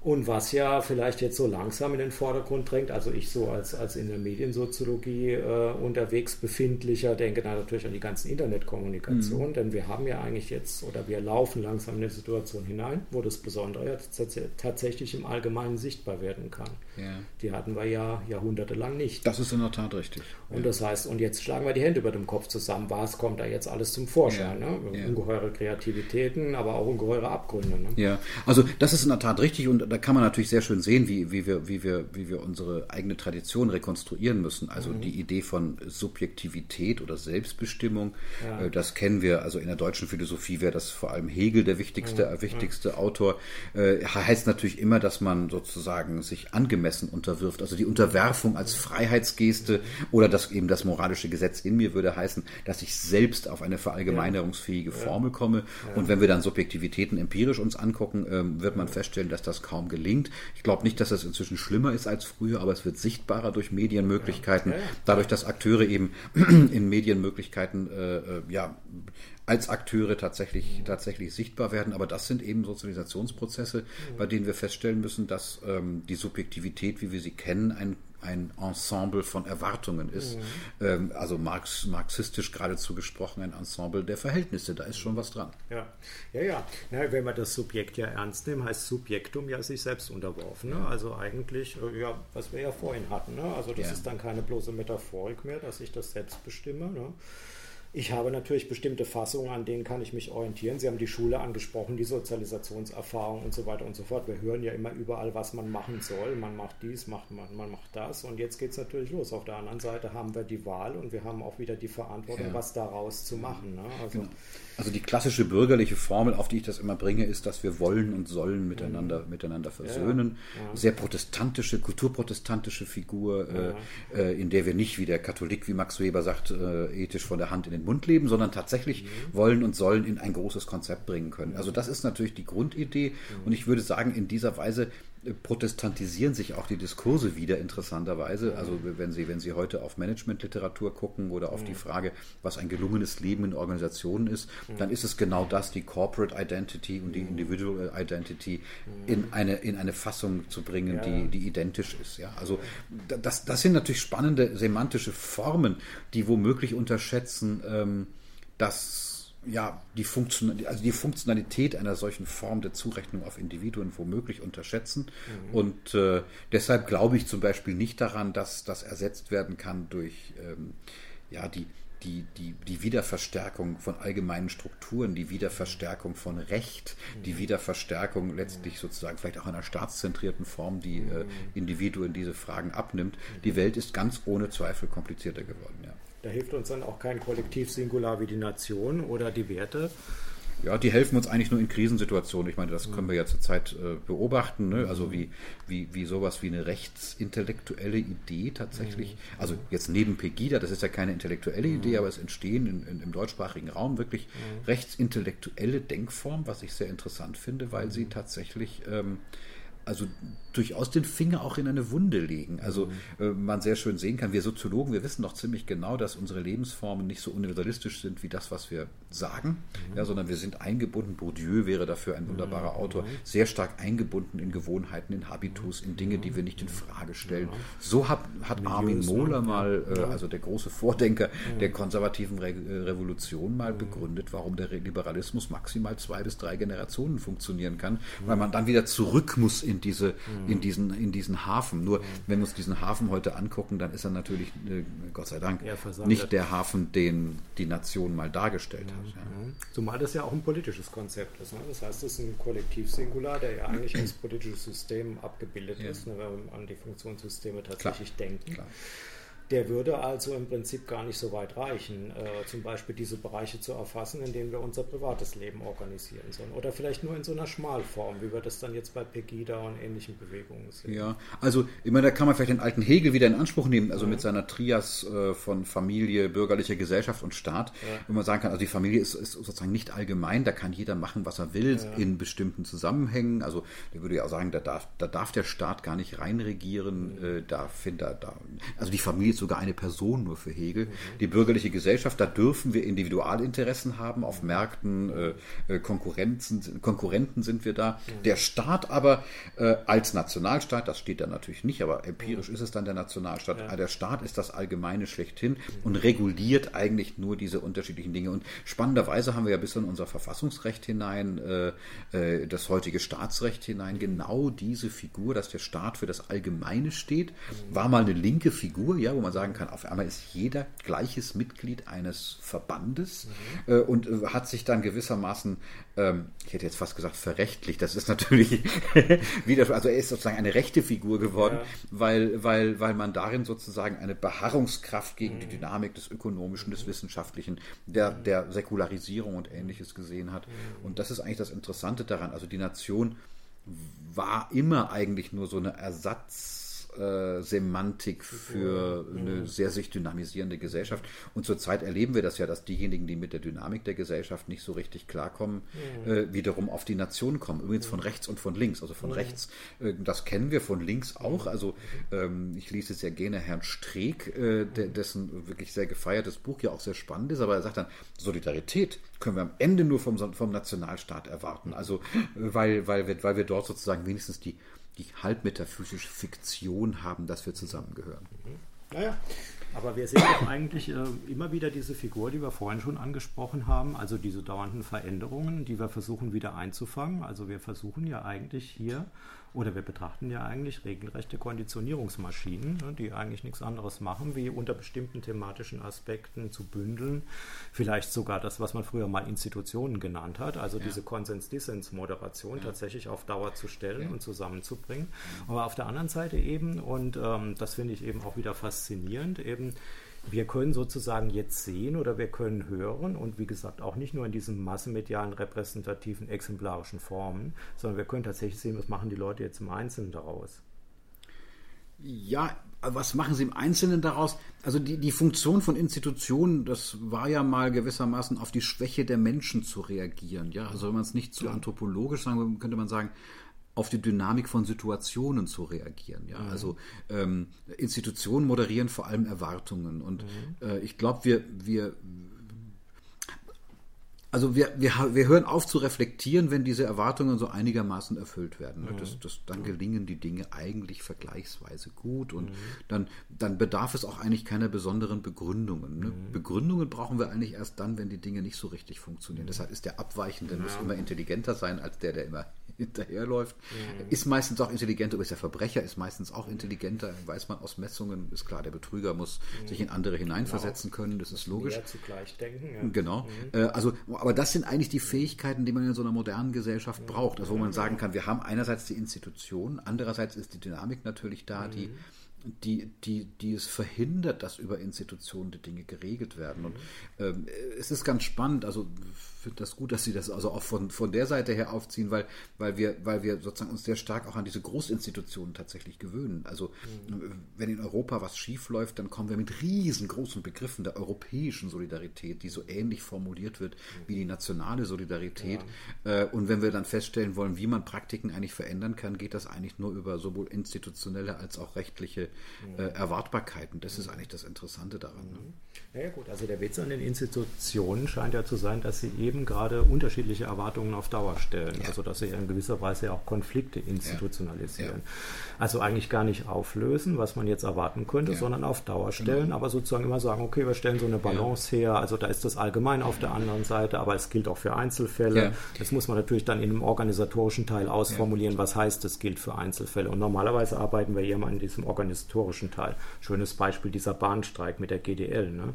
Und was ja vielleicht jetzt so langsam in den Vordergrund drängt, also ich so als, als in der Mediensoziologie äh, unterwegs befindlicher, denke da natürlich an die ganzen Internetkommunikation, mhm. denn wir haben ja eigentlich jetzt oder wir laufen langsam in eine Situation hinein, wo das Besondere ja tatsächlich im Allgemeinen sichtbar werden kann. Ja. Die hatten wir ja jahrhundertelang nicht. Das ist in der Tat richtig. Und ja. das heißt, und jetzt schlagen wir die Hände über dem Kopf zusammen, was kommt da jetzt alles zum Vorschein? Ne? Ungeheure Kreativitäten, aber auch ungeheure Abgründe. Ne? Ja, also das ist in der Tat richtig und da kann man natürlich sehr schön sehen, wie, wie, wir, wie, wir, wie wir unsere eigene Tradition rekonstruieren müssen. Also mhm. die Idee von Subjektivität oder Selbstbestimmung, ja. äh, das kennen wir. Also in der deutschen Philosophie wäre das vor allem Hegel der wichtigste, mhm. wichtigste Autor. Äh, heißt natürlich immer, dass man sozusagen sich angemessen unterwirft. Also die Unterwerfung als Freiheitsgeste oder das eben das moralische Gesetz in mir würde heißen, dass ich selbst auf eine verallgemeinerungsfähige ja. Formel komme. Und wenn wir dann Subjektivitäten empirisch uns angucken, äh, wird man feststellen, dass das kaum kaum gelingt. Ich glaube nicht, dass das inzwischen schlimmer ist als früher, aber es wird sichtbarer durch Medienmöglichkeiten, dadurch, dass Akteure eben in Medienmöglichkeiten äh, äh, ja als Akteure tatsächlich, tatsächlich sichtbar werden. Aber das sind eben Sozialisationsprozesse, bei denen wir feststellen müssen, dass ähm, die Subjektivität, wie wir sie kennen, ein ein Ensemble von Erwartungen ist. Mhm. Ähm, also Marx, marxistisch geradezu gesprochen, ein Ensemble der Verhältnisse. Da ist schon was dran. Ja, ja, ja. Na, wenn wir das Subjekt ja ernst nehmen, heißt Subjektum ja sich selbst unterworfen. Ne? Also eigentlich, äh, ja, was wir ja vorhin hatten. Ne? Also das ja. ist dann keine bloße Metaphorik mehr, dass ich das selbst bestimme. Ne? Ich habe natürlich bestimmte Fassungen, an denen kann ich mich orientieren. Sie haben die Schule angesprochen, die Sozialisationserfahrung und so weiter und so fort. Wir hören ja immer überall, was man machen soll. Man macht dies, macht man, man macht das. Und jetzt geht es natürlich los. Auf der anderen Seite haben wir die Wahl und wir haben auch wieder die Verantwortung, ja. was daraus zu machen. Ne? Also, genau. Also, die klassische bürgerliche Formel, auf die ich das immer bringe, ist, dass wir wollen und sollen miteinander, mhm. miteinander versöhnen. Ja, ja. Sehr protestantische, kulturprotestantische Figur, äh, äh, in der wir nicht wie der Katholik, wie Max Weber sagt, äh, ethisch von der Hand in den Mund leben, sondern tatsächlich mhm. wollen und sollen in ein großes Konzept bringen können. Also das ist natürlich die Grundidee mhm. und ich würde sagen, in dieser Weise protestantisieren sich auch die Diskurse wieder interessanterweise. Also wenn Sie, wenn Sie heute auf Managementliteratur gucken oder auf die Frage, was ein gelungenes Leben in Organisationen ist, dann ist es genau das, die Corporate Identity und die Individual Identity in eine, in eine Fassung zu bringen, die, die identisch ist. Ja? Also das, das sind natürlich spannende semantische Formen, die womöglich unterschätzen, ähm, dass ja, die, Funktion, also die Funktionalität einer solchen Form der Zurechnung auf Individuen womöglich unterschätzen. Mhm. Und äh, deshalb glaube ich zum Beispiel nicht daran, dass das ersetzt werden kann durch ähm, ja, die, die, die, die Wiederverstärkung von allgemeinen Strukturen, die Wiederverstärkung von Recht, die mhm. Wiederverstärkung letztlich sozusagen vielleicht auch einer staatszentrierten Form, die äh, mhm. Individuen diese Fragen abnimmt. Die Welt ist ganz ohne Zweifel komplizierter geworden, ja. Da hilft uns dann auch kein Kollektiv-Singular wie die Nation oder die Werte. Ja, die helfen uns eigentlich nur in Krisensituationen. Ich meine, das können wir ja zurzeit äh, beobachten. Ne? Also wie, wie, wie sowas wie eine rechtsintellektuelle Idee tatsächlich. Mhm. Also jetzt neben Pegida, das ist ja keine intellektuelle Idee, mhm. aber es entstehen in, in, im deutschsprachigen Raum wirklich mhm. rechtsintellektuelle Denkformen, was ich sehr interessant finde, weil sie tatsächlich ähm, also durchaus den Finger auch in eine Wunde legen. Also mhm. äh, man sehr schön sehen kann, wir Soziologen, wir wissen doch ziemlich genau, dass unsere Lebensformen nicht so universalistisch sind wie das, was wir sagen, mhm. ja, sondern wir sind eingebunden. Bourdieu wäre dafür ein wunderbarer mhm. Autor, sehr stark eingebunden in Gewohnheiten, in Habitus, in Dinge, die wir nicht in Frage stellen. So hat, hat Armin Mohler mal, äh, also der große Vordenker der konservativen Re äh, Revolution, mal begründet, warum der Liberalismus maximal zwei bis drei Generationen funktionieren kann, weil man dann wieder zurück muss in diese, in diesen, in diesen Hafen. Nur wenn wir uns diesen Hafen heute angucken, dann ist er natürlich, äh, Gott sei Dank, nicht der Hafen, den die Nation mal dargestellt hat. Ja. Zumal das ja auch ein politisches Konzept ist. Ne? Das heißt, es ist ein Kollektivsingular, der ja eigentlich als politisches System abgebildet ist, ne, wenn wir an die Funktionssysteme tatsächlich Klar. denken. Klar. Der würde also im Prinzip gar nicht so weit reichen, äh, zum Beispiel diese Bereiche zu erfassen, in denen wir unser privates Leben organisieren sollen. Oder vielleicht nur in so einer Schmalform, wie wir das dann jetzt bei Pegida und ähnlichen Bewegungen sehen. Ja, also ich meine, da kann man vielleicht den alten Hegel wieder in Anspruch nehmen, also mhm. mit seiner Trias äh, von Familie, bürgerlicher Gesellschaft und Staat, ja. wenn man sagen kann, also die Familie ist, ist, sozusagen nicht allgemein, da kann jeder machen, was er will, ja. in bestimmten Zusammenhängen. Also der würde ja auch sagen, da darf, da darf der Staat gar nicht reinregieren, mhm. äh, da findet er da, also die Familie sogar eine Person nur für Hegel. Mhm. Die bürgerliche Gesellschaft, da dürfen wir Individualinteressen haben auf Märkten, äh, äh Konkurrenzen, Konkurrenten sind wir da. Mhm. Der Staat aber äh, als Nationalstaat, das steht da natürlich nicht, aber empirisch ist es dann der Nationalstaat. Ja. Der Staat ist das Allgemeine schlechthin und reguliert eigentlich nur diese unterschiedlichen Dinge. Und spannenderweise haben wir ja bis in unser Verfassungsrecht hinein, äh, äh das heutige Staatsrecht hinein, genau diese Figur, dass der Staat für das Allgemeine steht, war mal eine linke Figur, ja, wo man sagen kann, auf einmal ist jeder gleiches Mitglied eines Verbandes mhm. äh, und äh, hat sich dann gewissermaßen, ähm, ich hätte jetzt fast gesagt, verrechtlicht. Das ist natürlich wieder, also er ist sozusagen eine rechte Figur geworden, ja. weil, weil, weil man darin sozusagen eine Beharrungskraft gegen mhm. die Dynamik des Ökonomischen, des mhm. Wissenschaftlichen, der, mhm. der Säkularisierung und ähnliches gesehen hat. Mhm. Und das ist eigentlich das Interessante daran. Also die Nation war immer eigentlich nur so eine Ersatz äh, Semantik für eine sehr sich dynamisierende Gesellschaft. Und zurzeit erleben wir das ja, dass diejenigen, die mit der Dynamik der Gesellschaft nicht so richtig klarkommen, äh, wiederum auf die Nation kommen. Übrigens von rechts und von links. Also von rechts, äh, das kennen wir von links auch. Also ähm, ich lese sehr gerne Herrn Streeck, äh, der, dessen wirklich sehr gefeiertes Buch ja auch sehr spannend ist, aber er sagt dann, Solidarität können wir am Ende nur vom, vom Nationalstaat erwarten. Also äh, weil, weil, wir, weil wir dort sozusagen wenigstens die die halbmetaphysische Fiktion haben, dass wir zusammengehören. Mhm. Naja, aber wir sehen doch eigentlich äh, immer wieder diese Figur, die wir vorhin schon angesprochen haben, also diese dauernden Veränderungen, die wir versuchen wieder einzufangen. Also wir versuchen ja eigentlich hier oder wir betrachten ja eigentlich regelrechte Konditionierungsmaschinen, ne, die eigentlich nichts anderes machen, wie unter bestimmten thematischen Aspekten zu bündeln. Vielleicht sogar das, was man früher mal Institutionen genannt hat, also ja. diese Konsens-Dissens-Moderation ja. tatsächlich auf Dauer zu stellen ja. und zusammenzubringen. Aber auf der anderen Seite eben, und ähm, das finde ich eben auch wieder faszinierend, eben wir können sozusagen jetzt sehen oder wir können hören und wie gesagt auch nicht nur in diesen massenmedialen repräsentativen exemplarischen Formen, sondern wir können tatsächlich sehen, was machen die Leute jetzt im Einzelnen daraus. Ja, was machen sie im Einzelnen daraus? Also die, die Funktion von Institutionen, das war ja mal gewissermaßen auf die Schwäche der Menschen zu reagieren. Ja, also wenn man es nicht zu so anthropologisch sagen könnte man sagen, auf die Dynamik von Situationen zu reagieren. Ja? Mhm. Also ähm, Institutionen moderieren vor allem Erwartungen. Und mhm. äh, ich glaube, wir, wir, also wir, wir, wir hören auf zu reflektieren, wenn diese Erwartungen so einigermaßen erfüllt werden. Mhm. Das, das, dann gelingen die Dinge eigentlich vergleichsweise gut und mhm. dann, dann bedarf es auch eigentlich keiner besonderen Begründungen. Ne? Mhm. Begründungen brauchen wir eigentlich erst dann, wenn die Dinge nicht so richtig funktionieren. Mhm. Deshalb ist der Abweichende ja. muss immer intelligenter sein als der, der immer hinterherläuft. Mhm. Ist meistens auch intelligenter, aber ist der Verbrecher ist meistens auch intelligenter, weiß man aus Messungen, ist klar, der Betrüger muss mhm. sich in andere hineinversetzen genau. können, das ist logisch. Mehr zugleich denken. Ja. Genau. Mhm. Äh, also, aber das sind eigentlich die Fähigkeiten, die man in so einer modernen Gesellschaft braucht. Also wo man sagen kann, wir haben einerseits die Institution, andererseits ist die Dynamik natürlich da, die mhm die, die, die es verhindert, dass über Institutionen die Dinge geregelt werden. Und ähm, es ist ganz spannend, also finde das gut, dass Sie das also auch von, von der Seite her aufziehen, weil, weil, wir, weil wir sozusagen uns sehr stark auch an diese Großinstitutionen tatsächlich gewöhnen. Also mhm. wenn in Europa was schief läuft, dann kommen wir mit riesengroßen Begriffen der europäischen Solidarität, die so ähnlich formuliert wird wie die nationale Solidarität. Ja. Äh, und wenn wir dann feststellen wollen, wie man Praktiken eigentlich verändern kann, geht das eigentlich nur über sowohl institutionelle als auch rechtliche äh, Erwartbarkeiten. Das ist eigentlich das Interessante daran. Ne? Ja, ja, gut, also der Witz an den Institutionen scheint ja zu sein, dass sie eben gerade unterschiedliche Erwartungen auf Dauer stellen. Ja. Also dass sie in gewisser Weise auch Konflikte institutionalisieren. Ja. Also eigentlich gar nicht auflösen, was man jetzt erwarten könnte, sondern auf Dauer stellen, genau. aber sozusagen immer sagen, okay, wir stellen so eine Balance her, also da ist das allgemein auf der anderen Seite, aber es gilt auch für Einzelfälle. Das muss man natürlich dann in einem organisatorischen Teil ausformulieren, was heißt, das gilt für Einzelfälle. Und normalerweise arbeiten wir hier mal in diesem organisatorischen Teil. Schönes Beispiel dieser Bahnstreik mit der GDL. Ne?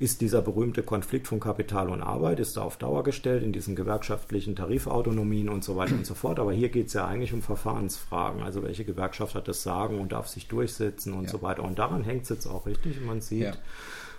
ist dieser berühmte Konflikt von Kapital und Arbeit, ist da auf Dauer gestellt in diesen gewerkschaftlichen Tarifautonomien und so weiter und so fort. Aber hier geht es ja eigentlich um Verfahrensfragen. Also welche Gewerkschaft hat das Sagen und darf sich durchsetzen und ja. so weiter. Und daran hängt es jetzt auch richtig. Man sieht, ja.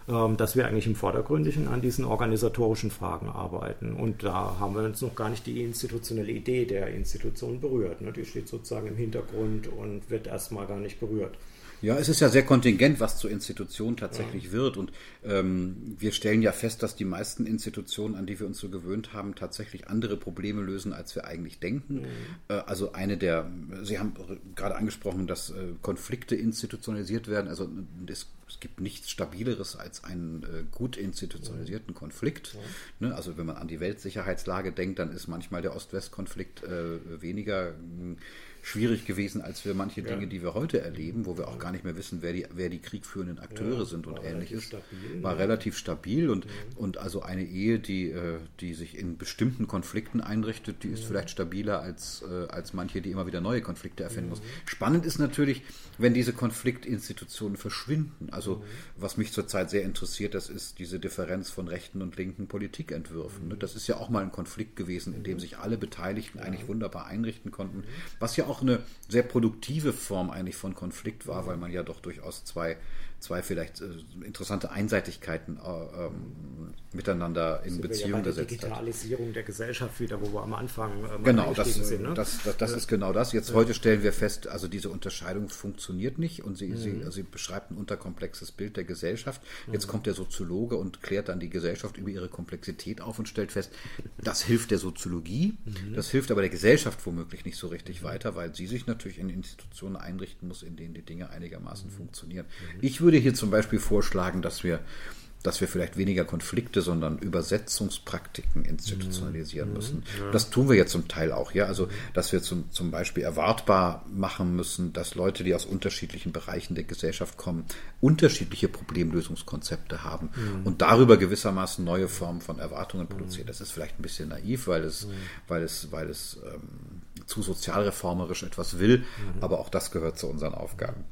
Ähm, dass wir eigentlich im Vordergründigen an diesen organisatorischen Fragen arbeiten. Und da haben wir uns noch gar nicht die institutionelle Idee der Institution berührt. Ne? Die steht sozusagen im Hintergrund und wird erstmal gar nicht berührt. Ja, es ist ja sehr kontingent, was zur Institution tatsächlich ja. wird. Und ähm, wir stellen ja fest, dass die meisten Institutionen, an die wir uns so gewöhnt haben, tatsächlich andere Probleme lösen, als wir eigentlich denken. Mhm. Äh, also eine der, Sie haben gerade angesprochen, dass äh, Konflikte institutionalisiert werden. Also es, es, gibt nichts Stabileres als einen äh, gut institutionalisierten mhm. Konflikt. Ne? Also wenn man an die Weltsicherheitslage denkt, dann ist manchmal der Ost-West-Konflikt äh, weniger schwierig gewesen, als wir manche Dinge, ja. die wir heute erleben, wo wir auch gar nicht mehr wissen, wer die, wer die kriegführenden Akteure ja, sind und ähnliches. Stabil, war relativ stabil und, und also eine Ehe, die, äh, die sich in bestimmten Konflikten einrichtet, die ist vielleicht stabiler als, äh, als manche, die immer wieder neue Konflikte erfinden muss. Spannend ist natürlich, wenn diese Konfliktinstitutionen verschwinden. Also was mich zurzeit sehr interessiert, das ist diese Differenz von rechten und linken Politikentwürfen. Das ist ja auch mal ein Konflikt gewesen, in dem sich alle Beteiligten eigentlich wunderbar einrichten konnten, was ja auch eine sehr produktive Form eigentlich von Konflikt war, weil man ja doch durchaus zwei zwei vielleicht äh, interessante Einseitigkeiten äh, ähm, miteinander in Beziehung ja gesetzt hat. Digitalisierung der Gesellschaft wieder, wo wir am Anfang äh, genau das, sind. Ne? Das, das, das ist genau das. Jetzt ja. heute stellen wir fest, also diese Unterscheidung funktioniert nicht und sie, mhm. sie, sie beschreibt ein unterkomplexes Bild der Gesellschaft. Jetzt mhm. kommt der Soziologe und klärt dann die Gesellschaft über ihre Komplexität auf und stellt fest, das hilft der Soziologie, mhm. das hilft aber der Gesellschaft womöglich nicht so richtig weiter, weil sie sich natürlich in Institutionen einrichten muss, in denen die Dinge einigermaßen mhm. funktionieren. Mhm. Ich würde würde hier zum Beispiel vorschlagen, dass wir dass wir vielleicht weniger Konflikte, sondern Übersetzungspraktiken institutionalisieren mhm. müssen. Ja. Das tun wir ja zum Teil auch, ja. Also, dass wir zum, zum Beispiel erwartbar machen müssen, dass Leute, die aus unterschiedlichen Bereichen der Gesellschaft kommen, unterschiedliche Problemlösungskonzepte haben mhm. und darüber gewissermaßen neue Formen von Erwartungen mhm. produzieren. Das ist vielleicht ein bisschen naiv, weil es, mhm. weil es, weil es ähm, zu sozialreformerisch etwas will, mhm. aber auch das gehört zu unseren Aufgaben.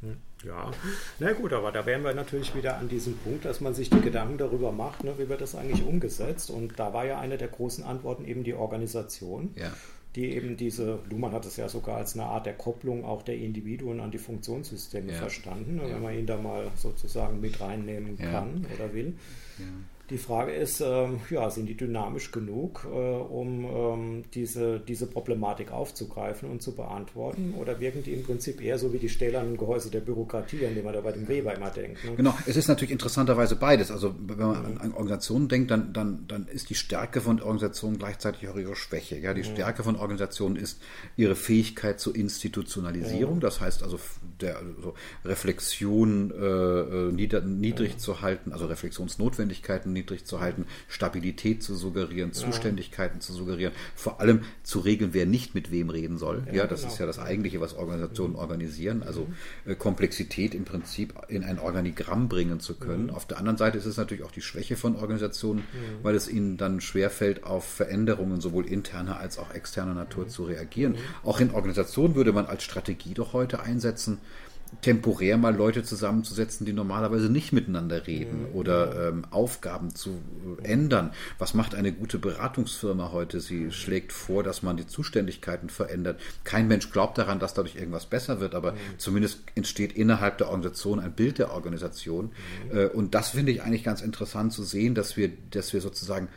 Ja, na gut, aber da wären wir natürlich wieder an diesem Punkt, dass man sich die Gedanken darüber macht, ne, wie wird das eigentlich umgesetzt. Und da war ja eine der großen Antworten eben die Organisation. Ja die eben diese, Luhmann hat es ja sogar als eine Art der Kopplung auch der Individuen an die Funktionssysteme ja. verstanden, ne, ja. wenn man ihn da mal sozusagen mit reinnehmen kann ja. oder will. Die Frage ist, ähm, ja, sind die dynamisch genug, äh, um ähm, diese, diese Problematik aufzugreifen und zu beantworten? Oder wirken die im Prinzip eher so wie die stählernen Gehäuse der Bürokratie, an die man da bei dem Weber immer denkt? Ne? Genau, es ist natürlich interessanterweise beides. Also wenn man an Organisationen denkt, dann, dann, dann ist die Stärke von Organisationen gleichzeitig auch ihre Schwäche. Ja, die mhm. Stärke von Organisationen ist ihre Fähigkeit zur Institutionalisierung. Mhm. Das heißt also der also Reflexion äh, äh nieder, niedrig mhm. zu halten, also Reflexionsnotwendigkeiten niedrig zu halten, Stabilität zu suggerieren, Zuständigkeiten zu suggerieren, vor allem zu regeln, wer nicht mit wem reden soll. Ja, das genau. ist ja das Eigentliche, was Organisationen mhm. organisieren, also mhm. äh, Komplexität im Prinzip in ein Organigramm bringen zu können. Mhm. Auf der anderen Seite ist es natürlich auch die Schwäche von Organisationen, weil es ihnen dann schwerfällt, auf Veränderungen sowohl interner als auch externer Natur zu reagieren. Auch in Organisationen würde man als Strategie doch heute einsetzen, temporär mal Leute zusammenzusetzen, die normalerweise nicht miteinander reden mhm. oder ähm, Aufgaben zu äh, ändern. Was macht eine gute Beratungsfirma heute? Sie schlägt vor, dass man die Zuständigkeiten verändert. Kein Mensch glaubt daran, dass dadurch irgendwas besser wird, aber mhm. zumindest entsteht innerhalb der Organisation ein Bild der Organisation. Mhm. Äh, und das finde ich eigentlich ganz interessant zu sehen, dass wir, dass wir sozusagen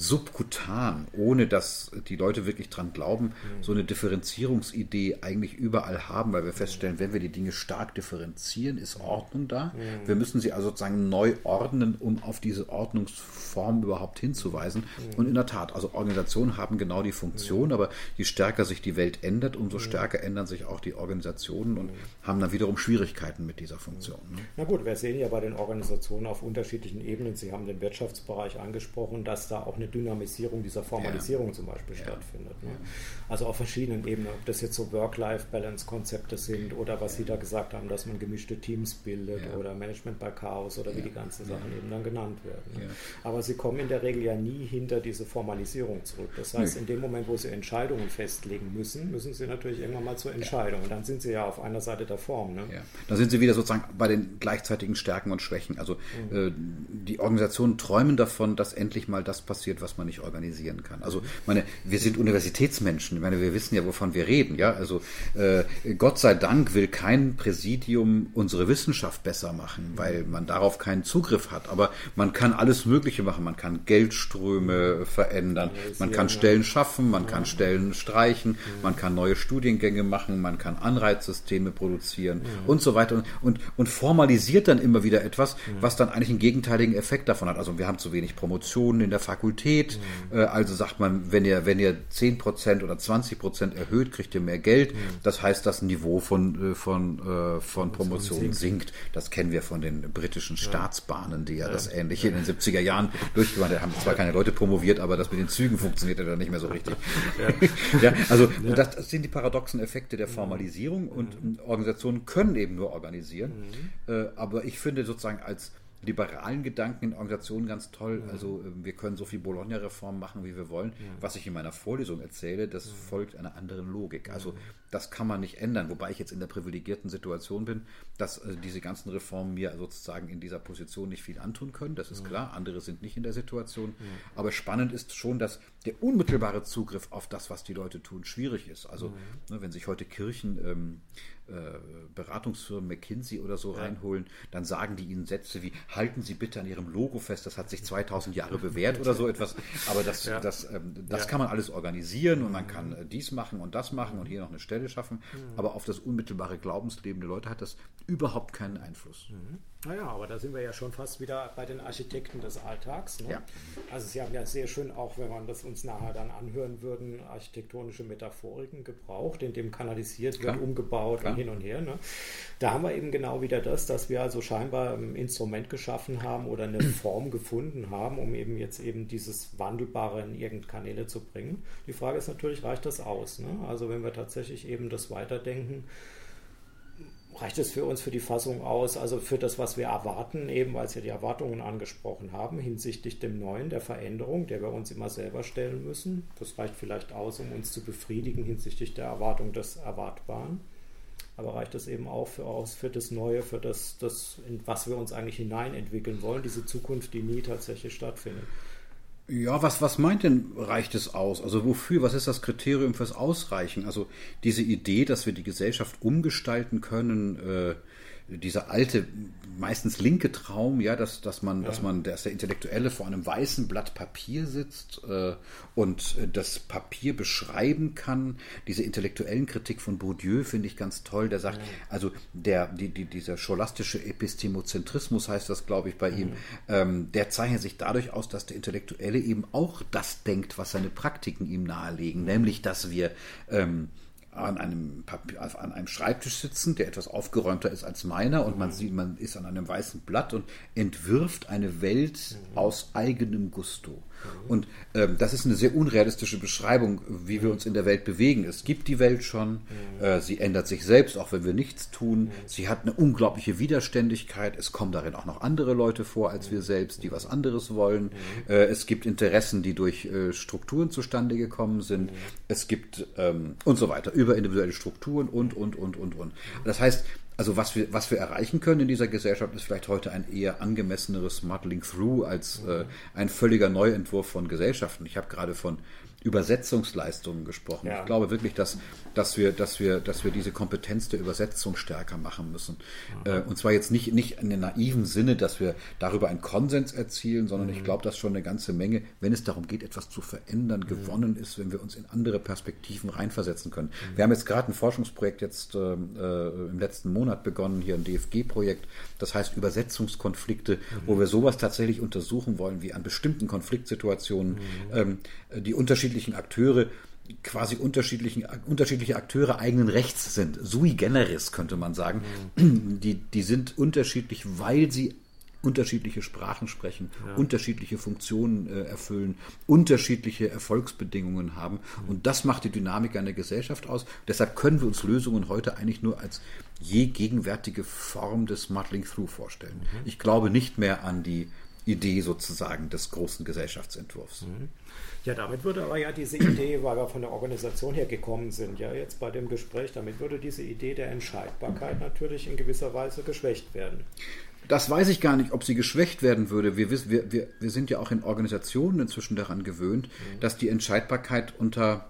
subkutan, ohne dass die Leute wirklich dran glauben, mhm. so eine Differenzierungsidee eigentlich überall haben, weil wir feststellen, wenn wir die Dinge stark differenzieren, ist Ordnung da. Mhm. Wir müssen sie also sozusagen neu ordnen, um auf diese Ordnungsform überhaupt hinzuweisen. Mhm. Und in der Tat, also Organisationen haben genau die Funktion, aber je stärker sich die Welt ändert, umso stärker ändern sich auch die Organisationen und haben dann wiederum Schwierigkeiten mit dieser Funktion. Ne? Na gut, wir sehen ja bei den Organisationen auf unterschiedlichen Ebenen, Sie haben den Wirtschaftsbereich angesprochen, dass da auch eine Dynamisierung dieser Formalisierung ja. zum Beispiel ja. stattfindet. Ne? Also auf verschiedenen Ebenen, ob das jetzt so Work-Life-Balance-Konzepte sind oder was Sie da gesagt haben, dass man gemischte Teams bildet oder Management bei Chaos oder wie die ganzen Sachen eben dann genannt werden. Ne? Aber Sie kommen in der Regel ja nie hinter diese Formalisierung zurück. Das heißt, in dem Moment, wo Sie Entscheidungen festlegen müssen, müssen Sie natürlich irgendwann mal zur Entscheidung. Und dann sind Sie ja auf einer Seite der Form. Ne? Ja. Da sind Sie wieder sozusagen bei den gleichzeitigen Stärken und Schwächen. Also mhm. äh, die Organisationen träumen davon, dass endlich mal das passiert, was man nicht organisieren kann. Also, meine, wir sind Universitätsmenschen. Ich meine, wir wissen ja, wovon wir reden. Ja, also äh, Gott sei Dank will kein Präsidium unsere Wissenschaft besser machen, weil man darauf keinen Zugriff hat. Aber man kann alles Mögliche machen. Man kann Geldströme verändern, man kann Stellen schaffen, man kann Stellen streichen, man kann neue Studiengänge machen, man kann Anreizsysteme produzieren und so weiter und, und formalisiert dann immer wieder etwas, was dann eigentlich einen gegenteiligen Effekt davon hat. Also wir haben zu wenig Promotionen in der Fakultät Qualität. Mhm. Also sagt man, wenn ihr, wenn ihr 10% oder 20% erhöht, kriegt ihr mehr Geld. Mhm. Das heißt, das Niveau von, äh, von, äh, von Promotionen sinkt. Das kennen wir von den britischen Staatsbahnen, die ja, ja. das Ähnliche in den 70er Jahren durchgemacht haben. Zwar keine Leute promoviert, aber das mit den Zügen funktioniert ja dann nicht mehr so richtig. Ja, ja also das, das, sind die paradoxen Effekte der Formalisierung und mhm. Organisationen können eben nur organisieren. Mhm. Aber ich finde sozusagen als liberalen Gedanken in Organisationen ganz toll. Ja. Also ähm, wir können so viel Bologna-Reform machen, wie wir wollen. Ja. Was ich in meiner Vorlesung erzähle, das ja. folgt einer anderen Logik. Also das kann man nicht ändern, wobei ich jetzt in der privilegierten Situation bin, dass äh, diese ganzen Reformen mir sozusagen in dieser Position nicht viel antun können. Das ist klar. Andere sind nicht in der Situation. Aber spannend ist schon, dass der unmittelbare Zugriff auf das, was die Leute tun, schwierig ist. Also ne, wenn sich heute Kirchen ähm, äh, Beratungsfirmen McKinsey oder so ja. reinholen, dann sagen die ihnen Sätze wie, halten Sie bitte an Ihrem Logo fest, das hat sich 2000 Jahre bewährt oder so etwas. Aber das, ja. das, ähm, das ja. kann man alles organisieren und man kann äh, dies machen und das machen und hier noch eine Stelle schaffen. Mhm. Aber auf das unmittelbare Glaubensleben der Leute hat das überhaupt keinen Einfluss. Mhm. Naja, aber da sind wir ja schon fast wieder bei den Architekten des Alltags. Ne? Ja. Also Sie haben ja sehr schön, auch wenn man das uns nachher dann anhören würden, architektonische Metaphoriken gebraucht, in dem kanalisiert Klar. wird, umgebaut Klar. und hin und her. Ne? Da haben wir eben genau wieder das, dass wir also scheinbar ein Instrument geschaffen haben oder eine Form gefunden haben, um eben jetzt eben dieses Wandelbare in irgendeine Kanäle zu bringen. Die Frage ist natürlich, reicht das aus? Ne? Also wenn wir tatsächlich eben das weiterdenken, reicht es für uns für die Fassung aus, also für das, was wir erwarten, eben weil Sie die Erwartungen angesprochen haben, hinsichtlich dem Neuen, der Veränderung, der wir uns immer selber stellen müssen. Das reicht vielleicht aus, um uns zu befriedigen hinsichtlich der Erwartung des Erwartbaren. Aber reicht es eben auch für, aus für das Neue, für das, das, in was wir uns eigentlich hineinentwickeln wollen, diese Zukunft, die nie tatsächlich stattfindet. Ja, was, was meint denn, reicht es aus? Also wofür? Was ist das Kriterium fürs Ausreichen? Also diese Idee, dass wir die Gesellschaft umgestalten können, äh, dieser alte, meistens linke Traum, ja, dass, dass man, ja. dass man, dass der Intellektuelle vor einem weißen Blatt Papier sitzt äh, und äh, das Papier beschreiben kann. Diese intellektuellen Kritik von Bourdieu finde ich ganz toll. Der sagt, ja. also der, die, die, dieser scholastische Epistemozentrismus heißt das, glaube ich, bei mhm. ihm, ähm, der zeichnet sich dadurch aus, dass der Intellektuelle eben auch das denkt, was seine Praktiken ihm nahelegen, nämlich, dass wir ähm, an einem, Papier, an einem Schreibtisch sitzen, der etwas aufgeräumter ist als meiner und man sieht, man ist an einem weißen Blatt und entwirft eine Welt mhm. aus eigenem Gusto. Und ähm, das ist eine sehr unrealistische Beschreibung, wie wir uns in der Welt bewegen. Es gibt die Welt schon, äh, sie ändert sich selbst, auch wenn wir nichts tun. Sie hat eine unglaubliche Widerständigkeit. Es kommen darin auch noch andere Leute vor als wir selbst, die was anderes wollen. Äh, es gibt Interessen, die durch äh, Strukturen zustande gekommen sind. Es gibt ähm, und so weiter, über individuelle Strukturen und, und, und, und, und. Das heißt, also was wir, was wir erreichen können in dieser Gesellschaft, ist vielleicht heute ein eher angemesseneres Muddling Through als äh, ein völliger Neuentwurf von Gesellschaften. Ich habe gerade von Übersetzungsleistungen gesprochen. Ja. Ich glaube wirklich, dass, dass, wir, dass, wir, dass wir diese Kompetenz der Übersetzung stärker machen müssen. Mhm. Und zwar jetzt nicht, nicht in dem naiven Sinne, dass wir darüber einen Konsens erzielen, sondern mhm. ich glaube, dass schon eine ganze Menge, wenn es darum geht, etwas zu verändern, mhm. gewonnen ist, wenn wir uns in andere Perspektiven reinversetzen können. Mhm. Wir haben jetzt gerade ein Forschungsprojekt jetzt äh, äh im letzten Monat begonnen, hier ein DFG-Projekt, das heißt Übersetzungskonflikte, wo mhm. wir sowas tatsächlich untersuchen wollen, wie an bestimmten Konfliktsituationen mhm. ähm, die unterschiedlichen unterschiedlichen Akteure quasi unterschiedlichen, unterschiedliche Akteure eigenen Rechts sind. Sui generis könnte man sagen. Mhm. Die, die sind unterschiedlich, weil sie unterschiedliche Sprachen sprechen, ja. unterschiedliche Funktionen äh, erfüllen, unterschiedliche Erfolgsbedingungen haben. Mhm. Und das macht die Dynamik einer Gesellschaft aus. Deshalb können wir uns Lösungen heute eigentlich nur als je gegenwärtige Form des Muddling Through vorstellen. Mhm. Ich glaube nicht mehr an die Idee sozusagen des großen Gesellschaftsentwurfs. Ja, damit würde aber ja diese Idee, weil wir von der Organisation her gekommen sind, ja jetzt bei dem Gespräch, damit würde diese Idee der Entscheidbarkeit natürlich in gewisser Weise geschwächt werden. Das weiß ich gar nicht, ob sie geschwächt werden würde. Wir, wir, wir, wir sind ja auch in Organisationen inzwischen daran gewöhnt, mhm. dass die Entscheidbarkeit unter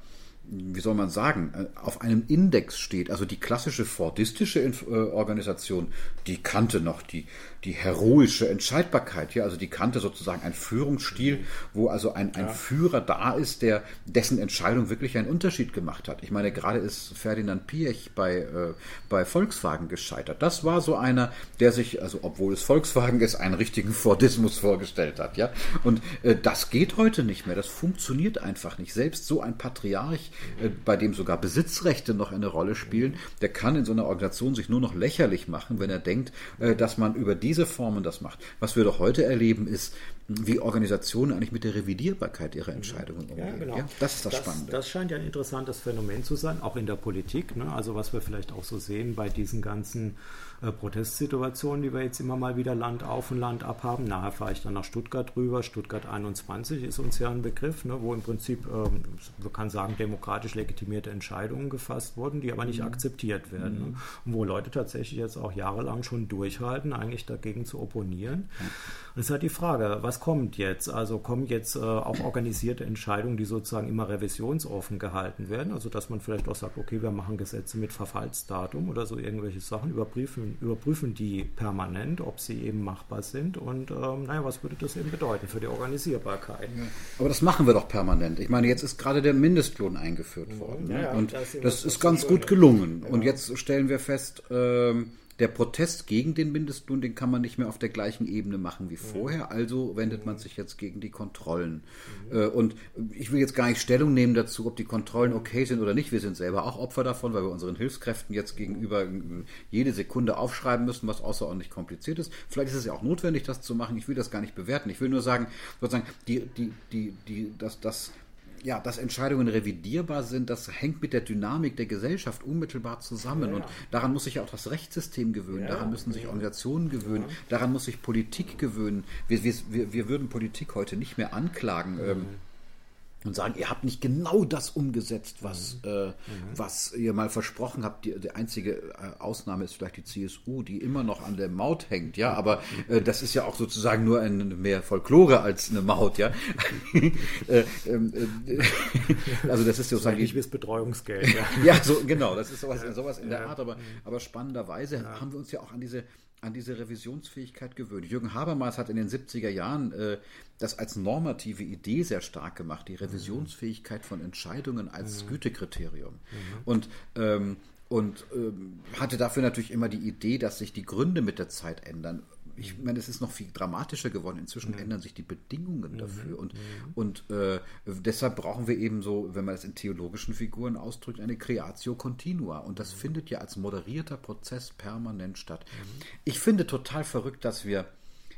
wie soll man sagen, äh, auf einem Index steht. Also die klassische fordistische äh, Organisation, die kannte noch die, die heroische Entscheidbarkeit. Ja, also die kannte sozusagen ein Führungsstil, wo also ein, ein ja. Führer da ist, der dessen Entscheidung wirklich einen Unterschied gemacht hat. Ich meine, gerade ist Ferdinand Piech bei, äh, bei Volkswagen gescheitert. Das war so einer, der sich, also obwohl es Volkswagen ist, einen richtigen Fordismus vorgestellt hat. Ja, und äh, das geht heute nicht mehr. Das funktioniert einfach nicht. Selbst so ein Patriarch äh, bei dem sogar Besitzrechte noch eine Rolle spielen, der kann in so einer Organisation sich nur noch lächerlich machen, wenn er denkt, äh, dass man über diese Formen das macht. Was wir doch heute erleben, ist, wie Organisationen eigentlich mit der Revidierbarkeit ihrer Entscheidungen umgehen. Ja, genau. Ja, das ist das, das, Spannende. Das scheint ja ein interessantes Phänomen zu sein, auch in der Politik. Ne? Also was wir vielleicht auch so sehen bei diesen ganzen äh, Protestsituationen, die wir jetzt immer mal wieder Land auf und Land ab haben. Nachher fahre ich dann nach Stuttgart rüber. Stuttgart 21 ist uns ja ein Begriff, ne, wo im Prinzip, ähm, man kann sagen, demokratisch legitimierte Entscheidungen gefasst wurden, die aber nicht mhm. akzeptiert werden. Ne? Mhm. Ne? Und wo Leute tatsächlich jetzt auch jahrelang schon durchhalten, eigentlich dagegen zu opponieren. Mhm. Ist halt die Frage, was kommt jetzt? Also kommen jetzt äh, auch organisierte Entscheidungen, die sozusagen immer revisionsoffen gehalten werden? Also dass man vielleicht auch sagt, okay, wir machen Gesetze mit Verfallsdatum oder so irgendwelche Sachen, überprüfen überprüfen die permanent, ob sie eben machbar sind und ähm, naja, was würde das eben bedeuten für die Organisierbarkeit. Ja. Aber das machen wir doch permanent. Ich meine, jetzt ist gerade der Mindestlohn eingeführt worden ne? ja, und das, das ist ganz gut gelungen. Und jetzt stellen wir fest, ähm, der Protest gegen den Mindestlohn, den kann man nicht mehr auf der gleichen Ebene machen wie vorher. Also wendet man sich jetzt gegen die Kontrollen. Mhm. Und ich will jetzt gar nicht Stellung nehmen dazu, ob die Kontrollen okay sind oder nicht. Wir sind selber auch Opfer davon, weil wir unseren Hilfskräften jetzt gegenüber jede Sekunde aufschreiben müssen, was außerordentlich kompliziert ist. Vielleicht ist es ja auch notwendig, das zu machen. Ich will das gar nicht bewerten. Ich will nur sagen, sozusagen, die, die, die, die, das, das ja, dass Entscheidungen revidierbar sind, das hängt mit der Dynamik der Gesellschaft unmittelbar zusammen. Ja, Und daran muss sich auch das Rechtssystem gewöhnen, ja, daran müssen sich Organisationen gewöhnen, daran muss sich Politik gewöhnen. Wir, wir, wir würden Politik heute nicht mehr anklagen. Mhm. Ähm, und sagen, ihr habt nicht genau das umgesetzt, was, mhm. äh, mhm. was ihr mal versprochen habt. Die, die einzige äh, Ausnahme ist vielleicht die CSU, die immer noch an der Maut hängt, ja, aber äh, das ist ja auch sozusagen nur eine mehr Folklore als eine Maut, ja. äh, ähm, äh, also das ist sozusagen nicht wie Betreuungsgeld. Ja. ja, so genau, das ist sowas, sowas in der Art, aber, aber spannenderweise ja. haben wir uns ja auch an diese an diese Revisionsfähigkeit gewöhnt. Jürgen Habermas hat in den 70er Jahren äh, das als normative Idee sehr stark gemacht, die Revisionsfähigkeit von Entscheidungen als mhm. Gütekriterium. Mhm. Und, ähm, und ähm, hatte dafür natürlich immer die Idee, dass sich die Gründe mit der Zeit ändern ich meine, es ist noch viel dramatischer geworden. Inzwischen mhm. ändern sich die Bedingungen dafür. Und, mhm. und äh, deshalb brauchen wir eben so, wenn man das in theologischen Figuren ausdrückt, eine Creatio Continua. Und das mhm. findet ja als moderierter Prozess permanent statt. Mhm. Ich finde total verrückt, dass wir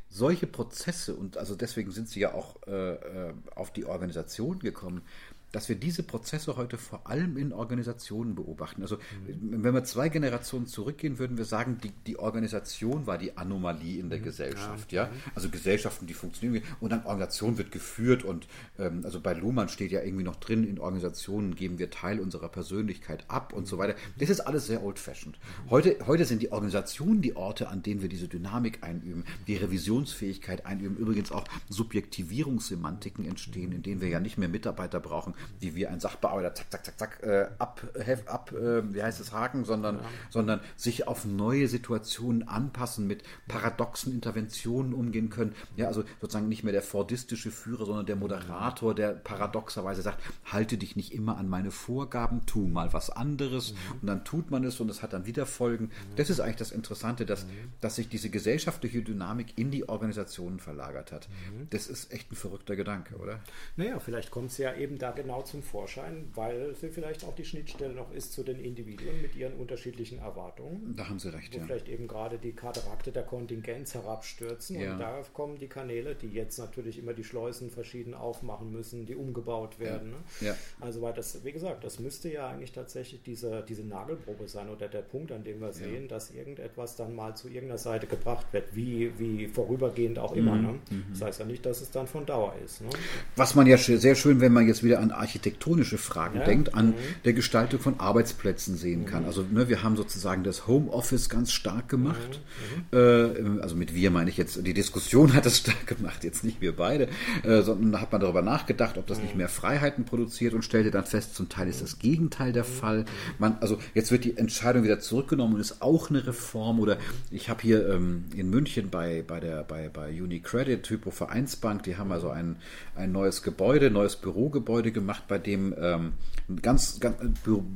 solche Prozesse, und also deswegen sind sie ja auch äh, äh auf die Organisation gekommen, dass wir diese Prozesse heute vor allem in Organisationen beobachten. Also mhm. wenn wir zwei Generationen zurückgehen, würden wir sagen, die, die Organisation war die Anomalie in der mhm. Gesellschaft. Ja. ja. Also Gesellschaften, die funktionieren und dann Organisation wird geführt und ähm, also bei Luhmann steht ja irgendwie noch drin, in Organisationen geben wir Teil unserer Persönlichkeit ab und so weiter. Das ist alles sehr old-fashioned. Heute, heute sind die Organisationen die Orte, an denen wir diese Dynamik einüben, die Revisionsfähigkeit einüben, übrigens auch Subjektivierungssemantiken entstehen, in denen wir ja nicht mehr Mitarbeiter brauchen, die wir ein Sachbearbeiter zack, zack, zack, zack äh, ab, ab äh, wie heißt es, haken, sondern, ja. sondern sich auf neue Situationen anpassen, mit paradoxen Interventionen umgehen können. Ja, also sozusagen nicht mehr der fordistische Führer, sondern der Moderator, der paradoxerweise sagt, halte dich nicht immer an meine Vorgaben, tu mal was anderes mhm. und dann tut man es und es hat dann wieder Folgen. Mhm. Das ist eigentlich das Interessante, dass, mhm. dass sich diese gesellschaftliche Dynamik in die Organisationen verlagert hat. Mhm. Das ist echt ein verrückter Gedanke, oder? Naja, vielleicht kommt es ja eben da genau zum Vorschein, weil sie vielleicht auch die Schnittstelle noch ist zu den Individuen mit ihren unterschiedlichen Erwartungen. Da haben Sie recht, wo ja. vielleicht eben gerade die Katarakte der Kontingenz herabstürzen ja. und da kommen die Kanäle, die jetzt natürlich immer die Schleusen verschieden aufmachen müssen, die umgebaut werden. Ja. Ne? Ja. Also weil das, wie gesagt, das müsste ja eigentlich tatsächlich diese, diese Nagelprobe sein oder der Punkt, an dem wir sehen, dass irgendetwas dann mal zu irgendeiner Seite gebracht wird, wie, wie vorübergehend auch immer. Mhm. Ne? Mhm. Das heißt ja nicht, dass es dann von Dauer ist. Ne? Was man ja sehr schön, wenn man jetzt wieder an architektonische Fragen denkt, an mhm. der Gestaltung von Arbeitsplätzen sehen kann. Mhm. Also ne, wir haben sozusagen das Homeoffice ganz stark gemacht. Mhm. Äh, also mit wir meine ich jetzt, die Diskussion hat es stark gemacht, jetzt nicht wir beide, äh, sondern da hat man darüber nachgedacht, ob das nicht mehr Freiheiten produziert und stellte dann fest, zum Teil ist das Gegenteil der Fall. Man, also jetzt wird die Entscheidung wieder zurückgenommen und ist auch eine Reform. Oder ich habe hier ähm, in München bei, bei der bei, bei UniCredit, Hypo Vereinsbank, die haben also ein, ein neues Gebäude, neues Bürogebäude gemacht, bei dem ähm, ganz, ganz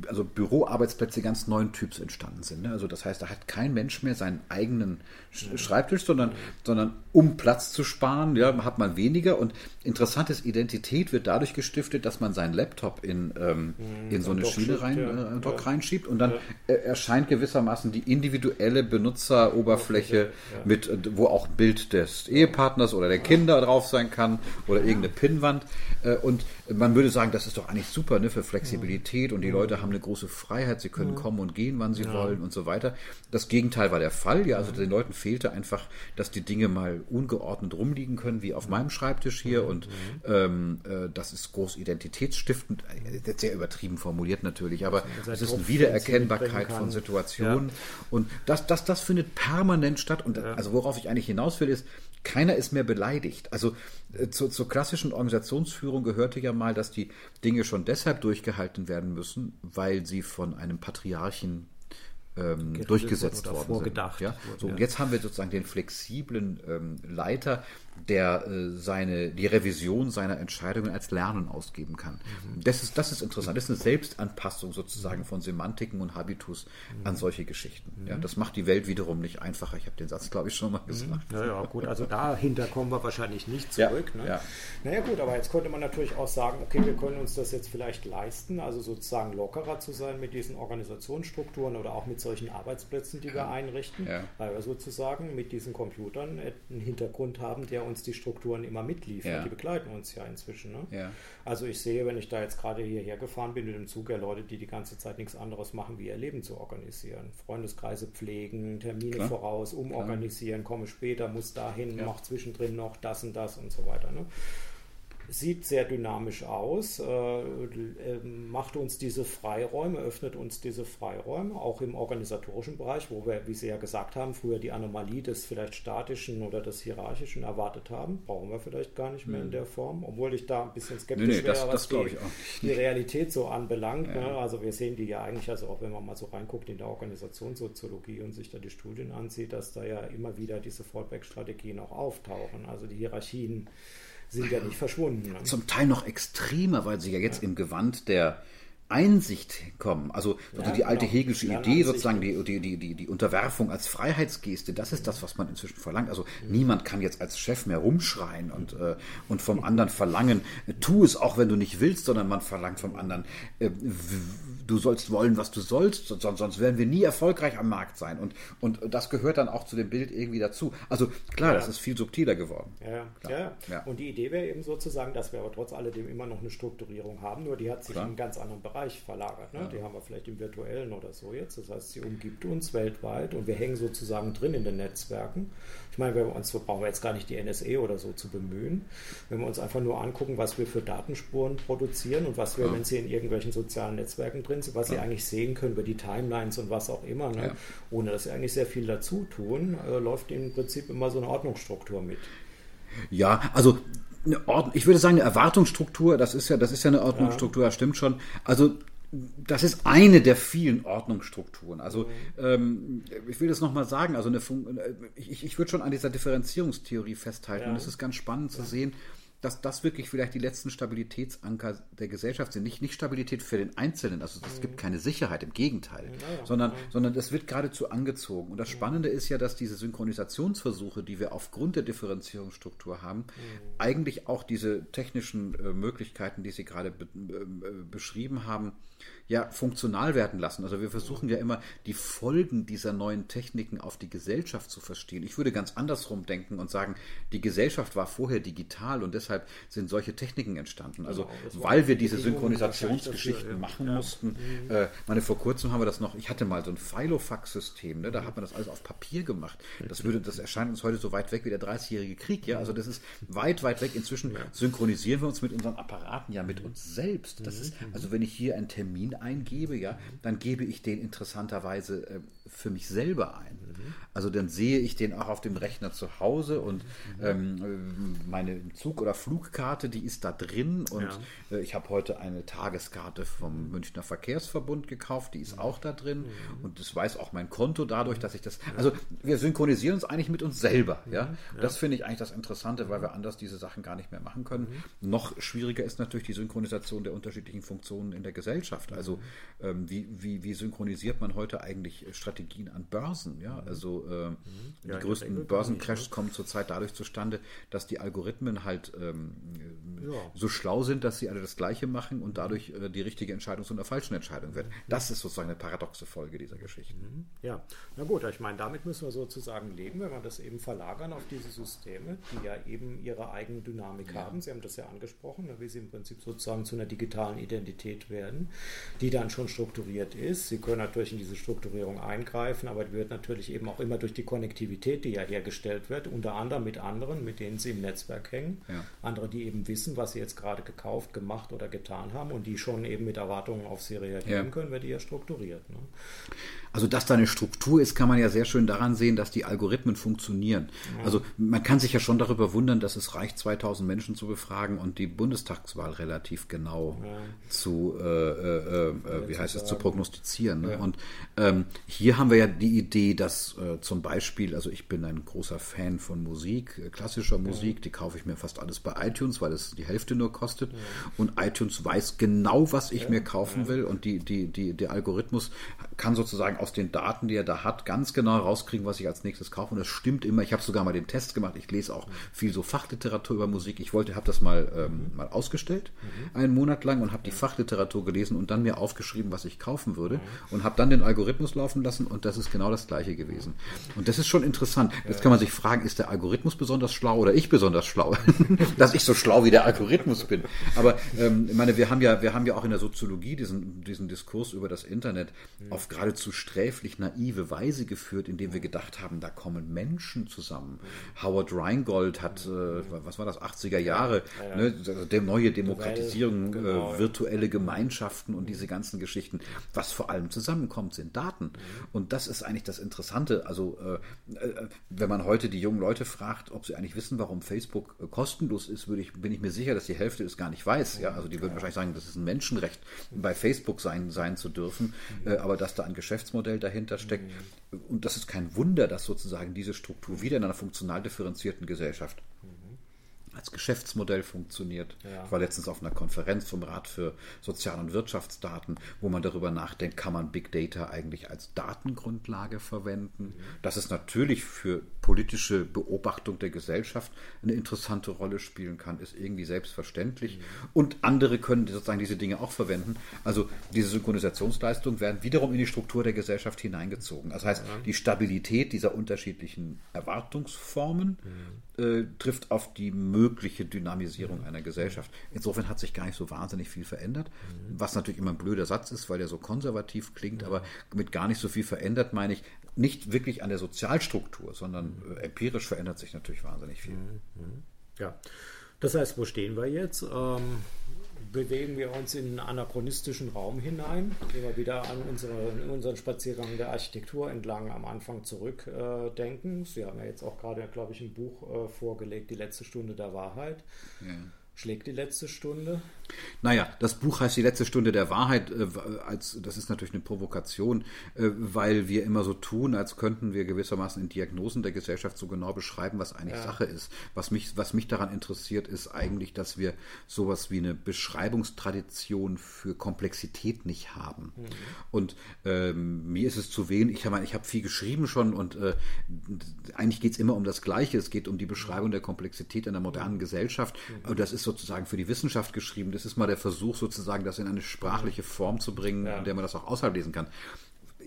also Büroarbeitsplätze ganz neuen Typs entstanden sind. Ne? Also das heißt, da hat kein Mensch mehr seinen eigenen Schreibtisch, sondern, sondern um Platz zu sparen, ja, hat man weniger. Und interessantes Identität wird dadurch gestiftet, dass man seinen Laptop in, ähm, mhm, in so eine Schiene rein, ja. äh, Dock ja. reinschiebt und dann ja. erscheint gewissermaßen die individuelle Benutzeroberfläche mit, äh, wo auch ein Bild des Ehepartners oder der Kinder drauf sein kann oder irgendeine Pinnwand. Äh, und man würde sagen, das ist doch eigentlich super ne, für Flexibilität und die Leute haben eine große Freiheit, sie können kommen und gehen, wann sie wollen und so weiter. Das Gegenteil war der Fall. Ja, also den Leuten fehlte einfach, dass die Dinge mal ungeordnet rumliegen können, wie auf meinem Schreibtisch hier. Und ähm, äh, das ist groß identitätsstiftend, äh, sehr übertrieben formuliert natürlich, aber es ist eine Wiedererkennbarkeit von Situationen. Ja. Und das, das, das findet permanent statt. Und ja. also worauf ich eigentlich hinaus will, ist, keiner ist mehr beleidigt. Also äh, zu, zur klassischen Organisationsführung gehörte ja mal, dass die Dinge schon deshalb durchgehalten werden müssen, weil sie von einem Patriarchen ähm, durchgesetzt worden sind. Ja? So, und jetzt haben wir sozusagen den flexiblen ähm, Leiter, der äh, seine, die Revision seiner Entscheidungen als Lernen ausgeben kann. Mhm. Das, ist, das ist interessant. Das ist eine Selbstanpassung sozusagen von Semantiken und Habitus mhm. an solche Geschichten. Mhm. Ja, das macht die Welt wiederum nicht einfacher. Ich habe den Satz, glaube ich, schon mal mhm. gesagt. Ja, ja, gut. Also dahinter kommen wir wahrscheinlich nicht zurück. Ja, ne? ja. Naja, gut, aber jetzt könnte man natürlich auch sagen, okay, wir können uns das jetzt vielleicht leisten, also sozusagen lockerer zu sein mit diesen Organisationsstrukturen oder auch mit solchen Arbeitsplätzen, die wir einrichten, weil wir sozusagen mit diesen Computern einen Hintergrund haben, der uns die Strukturen immer mitliefern. Ja. Die begleiten uns ja inzwischen. Ne? Ja. Also ich sehe, wenn ich da jetzt gerade hierher gefahren bin mit dem Zug, ja Leute, die die ganze Zeit nichts anderes machen, wie ihr Leben zu organisieren. Freundeskreise pflegen, Termine Klar. voraus, umorganisieren, komme später, muss dahin, ja. mach zwischendrin noch das und das und so weiter. Ne? Sieht sehr dynamisch aus, äh, äh, macht uns diese Freiräume, öffnet uns diese Freiräume, auch im organisatorischen Bereich, wo wir, wie Sie ja gesagt haben, früher die Anomalie des vielleicht statischen oder des hierarchischen erwartet haben, brauchen wir vielleicht gar nicht mehr in mhm. der Form, obwohl ich da ein bisschen skeptisch nee, nee, wäre, was die, die, Realität so anbelangt. Ja. Ne? Also wir sehen die ja eigentlich, also auch wenn man mal so reinguckt in der Organisationssoziologie und sich da die Studien ansieht, dass da ja immer wieder diese Fallback-Strategien auch auftauchen, also die Hierarchien sind ja nicht verschwunden. Ne? Zum Teil noch extremer, weil sie ja jetzt ja. im Gewand der Einsicht kommen. Also ja, die alte genau. Hegelische Idee, sozusagen die, die, die, die, Unterwerfung als Freiheitsgeste, das ist das, was man inzwischen verlangt. Also mhm. niemand kann jetzt als Chef mehr rumschreien und, äh, und vom anderen verlangen, tu es auch, wenn du nicht willst, sondern man verlangt vom anderen, äh, du sollst wollen, was du sollst, sonst, sonst werden wir nie erfolgreich am Markt sein. Und, und das gehört dann auch zu dem Bild irgendwie dazu. Also klar, ja. das ist viel subtiler geworden. Ja, ja. ja. Und die Idee wäre eben sozusagen, dass wir aber trotz alledem immer noch eine Strukturierung haben, nur die hat sich klar. in einen ganz anderen Bereich verlagert. Ne? Die haben wir vielleicht im virtuellen oder so jetzt. Das heißt, sie umgibt uns weltweit und wir hängen sozusagen drin in den Netzwerken. Ich meine, wenn wir uns, brauchen wir jetzt gar nicht die NSE oder so zu bemühen. Wenn wir uns einfach nur angucken, was wir für Datenspuren produzieren und was wir, ja. wenn sie in irgendwelchen sozialen Netzwerken drin sind, was ja. sie eigentlich sehen können über die Timelines und was auch immer, ne? ja. ohne dass sie eigentlich sehr viel dazu tun, äh, läuft im Prinzip immer so eine Ordnungsstruktur mit. Ja, also ich würde sagen, eine Erwartungsstruktur, das ist ja, das ist ja eine Ordnungsstruktur, ja. das stimmt schon. Also das ist eine der vielen Ordnungsstrukturen. Also mhm. ähm, ich will das nochmal sagen, also eine äh, ich, ich würde schon an dieser Differenzierungstheorie festhalten. Ja. Und es ist ganz spannend zu sehen, dass das wirklich vielleicht die letzten Stabilitätsanker der Gesellschaft sind. Nicht, nicht Stabilität für den Einzelnen, also es mhm. gibt keine Sicherheit, im Gegenteil, ja, sondern, ja. sondern das wird geradezu angezogen. Und das Spannende ist ja, dass diese Synchronisationsversuche, die wir aufgrund der Differenzierungsstruktur haben, mhm. eigentlich auch diese technischen äh, Möglichkeiten, die Sie gerade be äh, beschrieben haben, ja funktional werden lassen. Also wir versuchen ja immer die Folgen dieser neuen Techniken auf die Gesellschaft zu verstehen. Ich würde ganz andersrum denken und sagen, die Gesellschaft war vorher digital und deshalb sind solche Techniken entstanden. Also genau, weil wir diese Synchronisationsgeschichten ja. machen ja. mussten. Mhm. Äh, meine, vor kurzem haben wir das noch, ich hatte mal so ein Filofax-System, ne? da hat man das alles auf Papier gemacht. Das würde, das erscheint uns heute so weit weg wie der 30-jährige Krieg, ja. Also das ist weit, weit weg. Inzwischen synchronisieren wir uns mit unseren Apparaten ja mit uns selbst. Das ist, mhm. also wenn ich hier einen Termin eingebe, ja, dann gebe ich den interessanterweise äh, für mich selber ein. Mhm. Also dann sehe ich den auch auf dem Rechner zu Hause und mhm. ähm, meine Zug- oder Flugkarte, die ist da drin und ja. äh, ich habe heute eine Tageskarte vom Münchner Verkehrsverbund gekauft, die ist mhm. auch da drin mhm. und das weiß auch mein Konto dadurch, dass ich das, also wir synchronisieren uns eigentlich mit uns selber, ja. ja. Das finde ich eigentlich das Interessante, weil wir anders diese Sachen gar nicht mehr machen können. Mhm. Noch schwieriger ist natürlich die Synchronisation der unterschiedlichen Funktionen in der Gesellschaft. Also ähm, wie, wie, wie synchronisiert man heute eigentlich Strategien an Börsen, ja, also äh, mhm. die ja, größten Börsencrashs kommen zurzeit dadurch zustande, dass die Algorithmen halt ähm, ja. so schlau sind, dass sie alle das Gleiche machen und dadurch äh, die richtige Entscheidung zu einer falschen Entscheidung wird. Das ist sozusagen eine paradoxe Folge dieser Geschichte. Mhm. Ja, na gut, ich meine, damit müssen wir sozusagen leben, wenn wir das eben verlagern auf diese Systeme, die ja eben ihre eigene Dynamik ja. haben. Sie haben das ja angesprochen, ne, wie sie im Prinzip sozusagen zu einer digitalen Identität werden, die dann schon strukturiert ist. Sie können natürlich in diese Strukturierung eingreifen, aber die wird natürlich eben auch immer durch die Konnektivität, die ja hergestellt wird, unter anderem mit anderen, mit denen sie im Netzwerk hängen, ja. andere, die eben wissen, was sie jetzt gerade gekauft, gemacht oder getan haben und die schon eben mit Erwartungen auf sie reagieren ja. können, wird die ja strukturiert. Ne? Also, dass da eine Struktur ist, kann man ja sehr schön daran sehen, dass die Algorithmen funktionieren. Ja. Also, man kann sich ja schon darüber wundern, dass es reicht, 2000 Menschen zu befragen und die Bundestagswahl relativ genau ja. zu, äh, äh, äh, wie heißt es, zu prognostizieren. Ne? Ja. Und ähm, hier haben wir ja die Idee, dass äh, zum Beispiel, also ich bin ein großer Fan von Musik, äh, klassischer Musik, die kaufe ich mir fast alles bei iTunes, weil es die Hälfte nur kostet. Und iTunes weiß genau, was ich mir kaufen will und die, die, die, der Algorithmus kann sozusagen aus den Daten, die er da hat, ganz genau rauskriegen, was ich als nächstes kaufe. Und das stimmt immer. Ich habe sogar mal den Test gemacht. Ich lese auch viel so Fachliteratur über Musik. Ich wollte, habe das mal, ähm, mal ausgestellt, mhm. einen Monat lang und habe die Fachliteratur gelesen und dann mir aufgeschrieben, was ich kaufen würde und habe dann den Algorithmus laufen lassen und das ist genau das gleiche gewesen. Und das ist schon interessant. Jetzt kann man sich fragen, ist der Algorithmus besonders schlau oder ich besonders schlau? Dass ich so schlau wie der Algorithmus bin. Aber ähm, ich meine, wir haben ja, wir haben ja auch in der Soziologie diesen, diesen Diskurs über das Internet auf geradezu sträflich naive Weise geführt, indem wir gedacht haben, da kommen Menschen zusammen. Howard Rheingold hat, äh, was war das, 80er Jahre, ja, ja. Ne, also der neue Demokratisierung, genau, äh, virtuelle Gemeinschaften und diese ganzen Geschichten. Was vor allem zusammenkommt, sind Daten. Mhm. Und das ist eigentlich das Interessante. Also, äh, äh, wenn man heute die jungen Leute fragt, ob sie eigentlich wissen, warum Facebook äh, kostenlos ist, würde ich, bin ich mir sicher, dass die Hälfte es gar nicht weiß. Ja? Also, die würden wahrscheinlich sagen, das ist ein Menschenrecht, bei Facebook sein, sein zu dürfen. Mhm. Äh, aber dass da ein Geschäftsmodell dahinter steckt. Mhm. Und das ist kein Wunder, dass sozusagen diese Struktur wieder in einer funktional differenzierten Gesellschaft als Geschäftsmodell funktioniert. Ja. Ich war letztens auf einer Konferenz vom Rat für Sozial- und Wirtschaftsdaten, wo man darüber nachdenkt, kann man Big Data eigentlich als Datengrundlage verwenden. Mhm. Dass es natürlich für politische Beobachtung der Gesellschaft eine interessante Rolle spielen kann, ist irgendwie selbstverständlich. Mhm. Und andere können sozusagen diese Dinge auch verwenden. Also diese Synchronisationsleistungen werden wiederum in die Struktur der Gesellschaft hineingezogen. Das heißt, ja. die Stabilität dieser unterschiedlichen Erwartungsformen mhm. Äh, trifft auf die mögliche Dynamisierung einer Gesellschaft. Insofern hat sich gar nicht so wahnsinnig viel verändert, was natürlich immer ein blöder Satz ist, weil der so konservativ klingt, aber mit gar nicht so viel verändert meine ich nicht wirklich an der Sozialstruktur, sondern äh, empirisch verändert sich natürlich wahnsinnig viel. Ja, das heißt, wo stehen wir jetzt? Ähm, bewegen wir uns in einen anachronistischen Raum hinein, wenn wir wieder an unsere, unseren Spaziergang der Architektur entlang am Anfang zurückdenken. Äh, Sie haben ja jetzt auch gerade, glaube ich, ein Buch äh, vorgelegt, Die letzte Stunde der Wahrheit. Ja schlägt die letzte Stunde? Naja, das Buch heißt die letzte Stunde der Wahrheit. Äh, als, das ist natürlich eine Provokation, äh, weil wir immer so tun, als könnten wir gewissermaßen in Diagnosen der Gesellschaft so genau beschreiben, was eigentlich ja. Sache ist. Was mich, was mich daran interessiert, ist eigentlich, dass wir sowas wie eine Beschreibungstradition für Komplexität nicht haben. Mhm. Und ähm, mir ist es zu wenig. Ich habe ich hab viel geschrieben schon und äh, eigentlich geht es immer um das Gleiche. Es geht um die Beschreibung der Komplexität in der modernen Gesellschaft. Mhm. Und das ist sozusagen für die Wissenschaft geschrieben. Das ist mal der Versuch, sozusagen das in eine sprachliche Form zu bringen, ja. in der man das auch außerhalb lesen kann.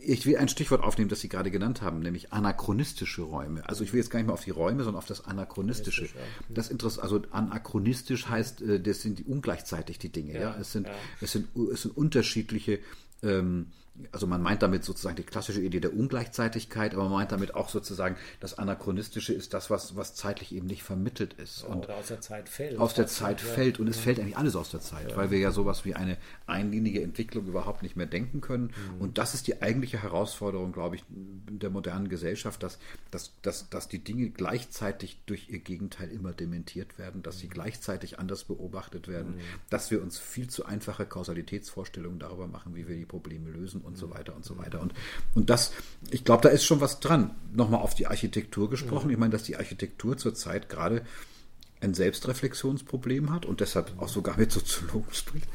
Ich will ein Stichwort aufnehmen, das Sie gerade genannt haben, nämlich anachronistische Räume. Also ich will jetzt gar nicht mehr auf die Räume, sondern auf das Anachronistische. Das Interesse, also anachronistisch heißt, äh, das sind ungleichzeitig die Dinge. Ja, ja? Es, sind, ja. Es, sind, es sind unterschiedliche ähm, also man meint damit sozusagen die klassische Idee der Ungleichzeitigkeit, aber man meint damit auch sozusagen das Anachronistische ist das, was, was zeitlich eben nicht vermittelt ist. und Oder aus der Zeit fällt. Aus der Zeit fällt. Und es ja. fällt eigentlich alles aus der Zeit, ja. weil wir ja sowas wie eine einlinige Entwicklung überhaupt nicht mehr denken können. Mhm. Und das ist die eigentliche Herausforderung, glaube ich, der modernen Gesellschaft, dass, dass, dass, dass die Dinge gleichzeitig durch ihr Gegenteil immer dementiert werden, dass sie mhm. gleichzeitig anders beobachtet werden, mhm. dass wir uns viel zu einfache Kausalitätsvorstellungen darüber machen, wie wir die Probleme lösen und so weiter und so weiter. Und, und das, ich glaube, da ist schon was dran. Nochmal auf die Architektur gesprochen. Ich meine, dass die Architektur zurzeit gerade ein Selbstreflexionsproblem hat und deshalb auch sogar mit Soziologen spricht,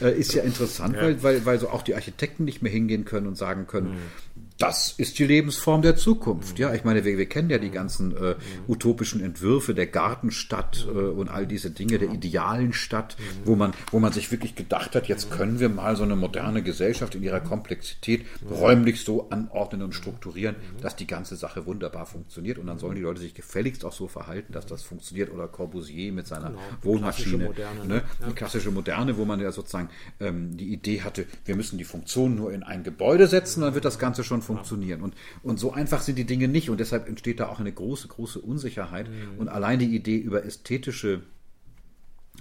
äh, ist ja interessant, ja. Weil, weil, weil so auch die Architekten nicht mehr hingehen können und sagen können, mhm das ist die Lebensform der Zukunft. Ja, ich meine, wir, wir kennen ja die ganzen äh, utopischen Entwürfe der Gartenstadt äh, und all diese Dinge der idealen Stadt, wo man, wo man sich wirklich gedacht hat, jetzt können wir mal so eine moderne Gesellschaft in ihrer Komplexität räumlich so anordnen und strukturieren, dass die ganze Sache wunderbar funktioniert. Und dann sollen die Leute sich gefälligst auch so verhalten, dass das funktioniert. Oder Corbusier mit seiner genau, Wohnmaschine. Moderne, ne? Die klassische Moderne, wo man ja sozusagen ähm, die Idee hatte, wir müssen die Funktion nur in ein Gebäude setzen, dann wird das Ganze schon funktionieren. Und, und so einfach sind die Dinge nicht und deshalb entsteht da auch eine große, große Unsicherheit. Mhm. Und allein die Idee über ästhetische